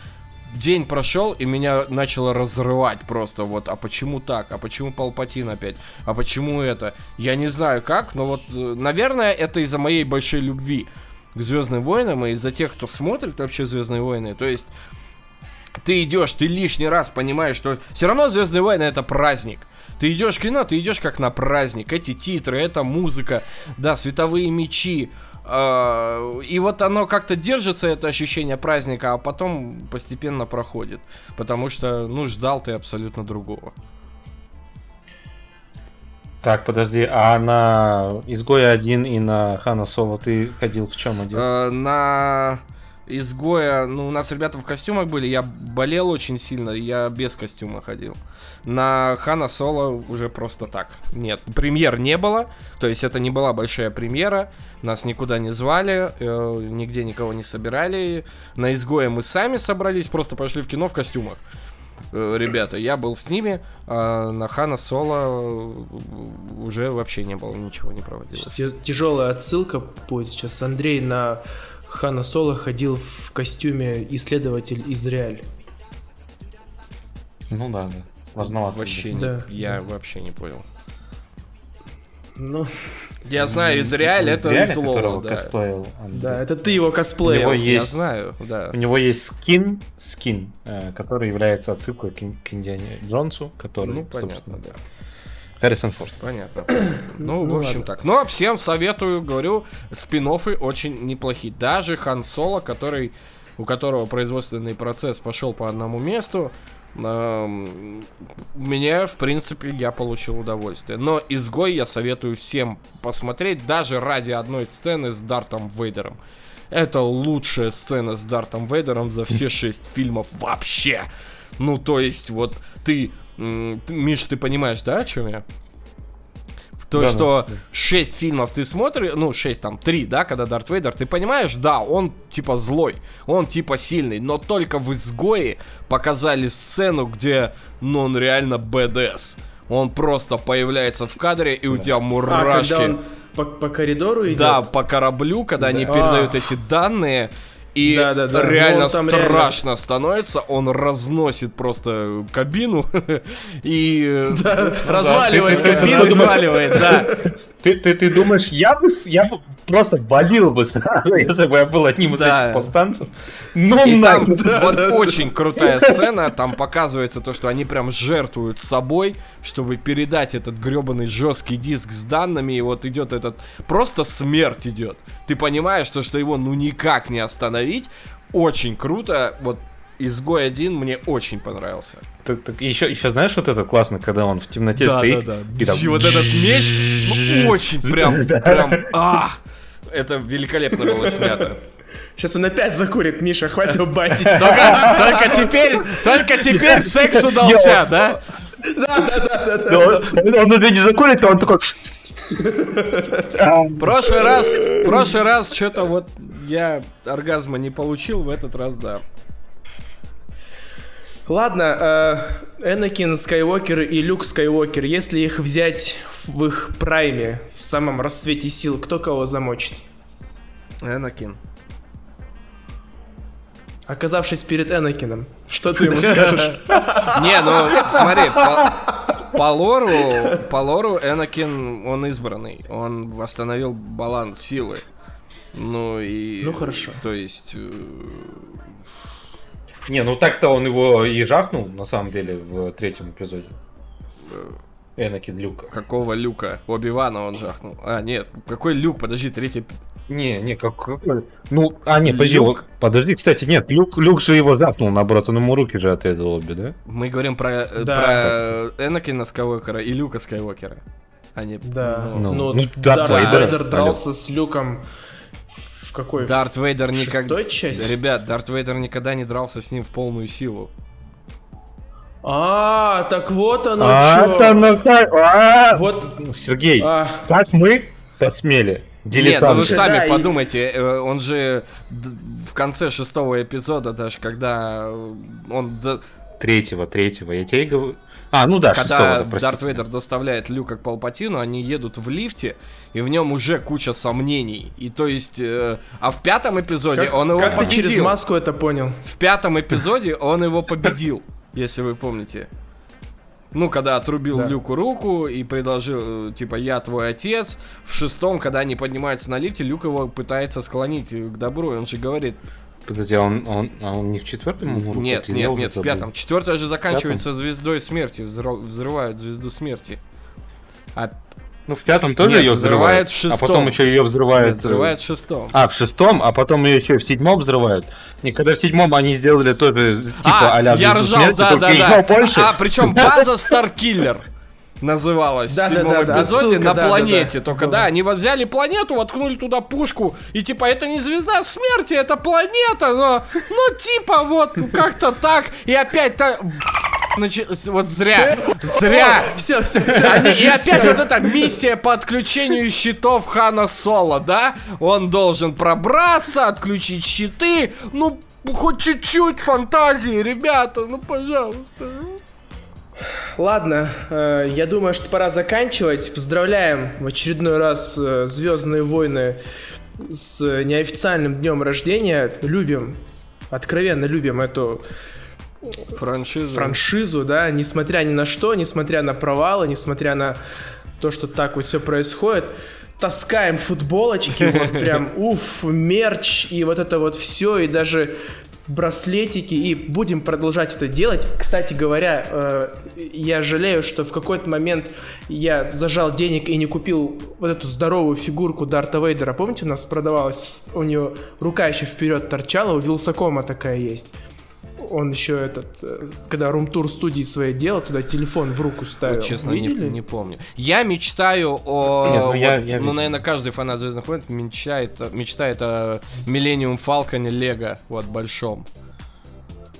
Speaker 2: День прошел, и меня начало разрывать просто вот, а почему так, а почему Палпатин опять, а почему это? Я не знаю как, но вот, э, наверное, это из-за моей большой любви к Звездным войнам и из-за тех, кто смотрит вообще Звездные войны. То есть ты идешь, ты лишний раз понимаешь, что все равно Звездные войны это праздник. Ты идешь в кино, ты идешь как на праздник. Эти титры, эта музыка, да, световые мечи. Э, и вот оно как-то держится, это ощущение праздника, а потом постепенно проходит. Потому что, ну, ждал ты абсолютно другого.
Speaker 3: Так, подожди, а на Изгоя один и на Хана Соло ты ходил в чем один?
Speaker 2: Э, на Изгоя, ну, у нас ребята в костюмах были, я болел очень сильно, я без костюма ходил. На Хана Соло уже просто так. Нет, премьер не было, то есть это не была большая премьера, нас никуда не звали, э, нигде никого не собирали. На Изгоя мы сами собрались, просто пошли в кино в костюмах. Э, ребята. Я был с ними, а на Хана Соло уже вообще не было, ничего не проводилось.
Speaker 1: Тяжелая отсылка будет сейчас. Андрей на Хана Соло ходил в костюме исследователь Израиль.
Speaker 3: Ну да, да. Сложновато.
Speaker 2: Вообще
Speaker 1: Да.
Speaker 2: не, я вообще не понял.
Speaker 1: Ну,
Speaker 2: Я знаю, Израиль это
Speaker 3: Израиля,
Speaker 2: зло,
Speaker 3: которого
Speaker 2: да.
Speaker 3: косплеил Андрей.
Speaker 1: да, это ты его
Speaker 3: У
Speaker 1: косплеил.
Speaker 3: него
Speaker 2: Я
Speaker 3: есть
Speaker 2: знаю, да.
Speaker 3: У него есть скин, скин, э, который является отсылкой к, к Индиане Джонсу, который,
Speaker 2: Ну, понятно,
Speaker 3: собственно,
Speaker 2: да.
Speaker 3: Харрисон Форд.
Speaker 2: Понятно. Ну, в
Speaker 1: Ну,
Speaker 2: общем
Speaker 1: ладно.
Speaker 2: так. Но всем советую, говорю, спин очень неплохие. Даже Хан Соло, который, у которого производственный процесс пошел по одному месту, мне, в принципе, я получил удовольствие. Но «Изгой» я советую всем посмотреть, даже ради одной сцены с Дартом Вейдером. Это лучшая сцена с Дартом Вейдером за все шесть фильмов вообще. Ну, то есть, вот ты, Миш, ты понимаешь, да, о чем я? То,
Speaker 3: Да,
Speaker 2: что
Speaker 3: да.
Speaker 2: 6 фильмов ты смотришь, ну, 6, там, 3, да, когда Дарт Вейдер, ты понимаешь, да, он типа злой, он типа сильный, но только в «Изгое» показали сцену, где, ну, он реально БДС. Он просто появляется в кадре, и у тебя
Speaker 1: А,
Speaker 2: мурашки.
Speaker 1: когда он по, по коридору идет?
Speaker 2: Да, по кораблю, когда они
Speaker 1: Да.
Speaker 2: передают
Speaker 1: А.
Speaker 2: эти данные, и
Speaker 1: Да, да, да.
Speaker 2: реально
Speaker 1: Ну,
Speaker 2: страшно становится, он разносит просто кабину и э,
Speaker 1: разваливает кабину.
Speaker 2: разваливает, да.
Speaker 3: Ты, ты, ты думаешь, я бы, я бы просто валил бы сразу, если бы я был одним из
Speaker 2: Да.
Speaker 3: этих повстанцев? Ну,
Speaker 2: И там
Speaker 3: нахуй.
Speaker 2: вот очень крутая сцена, там показывается то, что они прям жертвуют собой, чтобы передать этот гребаный жесткий диск с данными, и вот идет этот, просто смерть идет. Ты понимаешь, то, что его ну никак не остановить, очень круто, вот Изгой один мне очень понравился.
Speaker 3: еще, еще знаешь вот это классно, когда он в темноте стоит? и там
Speaker 2: И вот этот меч, ну, очень прям, прям, а, это великолепно было снято.
Speaker 1: Сейчас он опять закурит, Миша, хватит батить.
Speaker 2: Только, только теперь, только теперь секс удался, да?
Speaker 3: Он, он уже не закурит, он такой...
Speaker 2: Прошлый раз, прошлый раз что-то вот я оргазма не получил, в этот раз да.
Speaker 1: Ладно, э, Энакин Скайуокер и Люк Скайуокер, если их взять в их прайме, в самом расцвете сил, кто кого замочит?
Speaker 2: Энакин.
Speaker 1: Оказавшись перед Энакином, что ты ему скажешь?
Speaker 2: Не, ну смотри, по, по лору, по лору Энакин, он избранный. Он восстановил баланс силы. Ну и...
Speaker 1: Ну, хорошо.
Speaker 2: То есть... э,
Speaker 3: Не, ну так-то он его и жахнул, на самом деле, в третьем эпизоде. Энакин Люка.
Speaker 2: Какого люка? Оби-Вана он жахнул. А, нет, какой люк? Подожди, третий...
Speaker 3: Не, не, как... Ну, а, нет, подожди,
Speaker 2: Люк?
Speaker 3: он- подожди, кстати, нет, Люк, Люк же его жахнул, наоборот, он ему руки же отрезал обе, да?
Speaker 2: Мы говорим про, э,
Speaker 1: Да.
Speaker 2: про Энакина Скайуокера и Люка Скайуокера. Они,
Speaker 1: Да,
Speaker 3: Ну,
Speaker 1: ну,
Speaker 3: ну,
Speaker 1: Дарт
Speaker 3: Дарт Вейдер,
Speaker 1: дрался с Люком в какой?
Speaker 2: Дарт Вейдер никогда...
Speaker 1: части?
Speaker 2: Ребят, Дарт Вейдер никогда не дрался с ним в полную силу.
Speaker 1: А, так вот оно
Speaker 3: А, как- а!
Speaker 1: Вот,
Speaker 3: Сергей,
Speaker 1: а,
Speaker 3: как мы посмели?
Speaker 2: Нет, ну вы
Speaker 3: Дилетанты.
Speaker 2: сами
Speaker 1: Да,
Speaker 2: подумайте, э, он же в конце шестого эпизода, даже когда он
Speaker 3: Третьего, третьего, я тебе и говорю. А, ну да,
Speaker 2: когда
Speaker 3: шестого.
Speaker 2: Дарт Вейдер доставляет Люка к Палпатину, они едут в лифте, и в нем уже куча сомнений. И то есть, э, а в пятом эпизоде
Speaker 1: как,
Speaker 2: он его
Speaker 1: как ты
Speaker 2: победил.
Speaker 1: через маску это понял?
Speaker 2: В пятом эпизоде он его победил, если вы помните. Ну, когда отрубил
Speaker 1: Да.
Speaker 2: Люку руку и предложил, э, типа, я твой отец. В шестом, когда они поднимаются на лифте, Люк его пытается склонить к добру. И он же говорит,
Speaker 3: Подожди, а он, он, а он не в четвертом руку
Speaker 2: нет, нет, нет, в
Speaker 3: забыл.
Speaker 2: пятом. Четвертая же заканчивается звездой смерти. взрыв- Взрывают звезду смерти. А
Speaker 3: Ну, в пятом тоже
Speaker 2: Нет,
Speaker 3: ее взрывают,
Speaker 2: в
Speaker 3: а
Speaker 2: шестом.
Speaker 3: потом еще ее взрывают.
Speaker 2: нет, взрывают в шестом.
Speaker 3: А, в шестом, а потом ее еще и в седьмом взрывают. И когда в седьмом они сделали тоже, типа,
Speaker 2: а,
Speaker 3: а-ля
Speaker 2: я
Speaker 3: «Звезду
Speaker 2: ржал,
Speaker 3: смерти»,
Speaker 2: да, да, да.
Speaker 3: больше.
Speaker 2: А, причем база Старкиллер называлась
Speaker 1: Да,
Speaker 2: в
Speaker 1: да,
Speaker 2: седьмом
Speaker 1: да, да,
Speaker 2: эпизоде
Speaker 1: отсылка,
Speaker 2: на
Speaker 1: да, да,
Speaker 2: планете.
Speaker 1: да.
Speaker 2: Только
Speaker 1: Да.
Speaker 2: да, они вот взяли планету, воткнули туда пушку, и типа это не звезда смерти, это планета, но ну типа вот как-то так, и опять так. Значит, вот зря, зря.
Speaker 1: Все, все, все.
Speaker 2: Они, и опять вот эта миссия по отключению щитов Хана Соло, да? Он должен пробраться, отключить щиты. Ну, хоть чуть-чуть фантазии, ребята, ну, пожалуйста.
Speaker 1: Ладно, э, я думаю, что пора заканчивать. Поздравляем в очередной раз э, Звездные войны с неофициальным днем рождения. Любим, откровенно любим эту
Speaker 2: Франшизу.
Speaker 1: франшизу, да, несмотря ни на что, несмотря на провалы, несмотря на то, что так вот все происходит, таскаем футболочки, вот прям, уф, мерч, и вот это вот все, и даже браслетики, и будем продолжать это делать. Кстати говоря, э, я жалею, что в какой-то момент я зажал денег и не купил вот эту здоровую фигурку Дарта Вейдера. Помните, у нас продавалась, у нее рука еще вперед торчала, у Вилсакома такая есть он еще этот, э, когда рум-тур студии своей делал, туда телефон в руку ставил.
Speaker 2: Вот, честно, не,
Speaker 1: Видели?
Speaker 2: не помню. Я мечтаю о...
Speaker 3: Нет, ну
Speaker 2: вот,
Speaker 3: я- я
Speaker 2: ну, наверное, каждый фанат Звездных войн мечтает, мечтает о Millennium Фалконе Лего, вот, большом.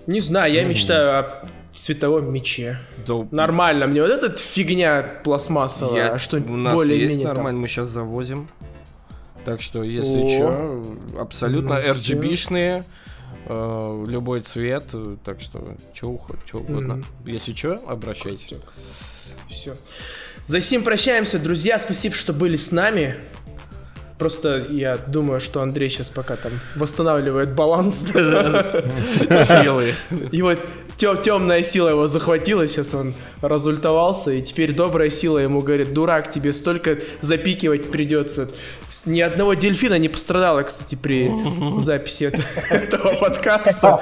Speaker 1: Не знаю, я мечтаю о цветовом мече.
Speaker 2: Да,
Speaker 1: Нормально, мне вот эта фигня пластмассовая,
Speaker 2: я-
Speaker 1: а что
Speaker 2: у нас
Speaker 1: более
Speaker 2: есть
Speaker 1: менее там.
Speaker 2: нормально, мы сейчас завозим. Так что, если
Speaker 1: О.
Speaker 2: что, абсолютно
Speaker 1: Ну, всё.
Speaker 2: RGB-шные, э, любой цвет, э, так что, что угодно.
Speaker 1: Мгм.
Speaker 2: Если что, обращайтесь.
Speaker 1: Все. За сим прощаемся, друзья. Спасибо, что были с нами. Просто я думаю, что Андрей сейчас пока там восстанавливает баланс.
Speaker 2: Силы.
Speaker 1: Его темная сила его захватила, сейчас он разультовался, и теперь добрая сила ему говорит, дурак, тебе столько запикивать придется. Ни одного дельфина не пострадало, кстати, при записи это- этого подкаста.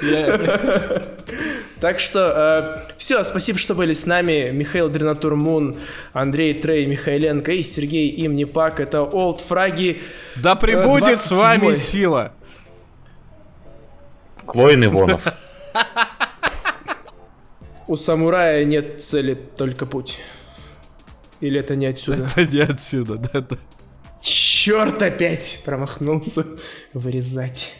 Speaker 1: Так что все, спасибо, что были с нами. Михаил Дренатур Мун, Андрей Трей Михайленко и Сергей Имнипак. Это Олд Фраги.
Speaker 2: Да пребудет с вами
Speaker 1: 27-й.
Speaker 2: сила.
Speaker 3: Клоин Ивонов.
Speaker 1: У самурая нет цели, только путь. Или это не отсюда?
Speaker 2: Это не отсюда, да-да.
Speaker 1: Черт опять промахнулся. Вырезать.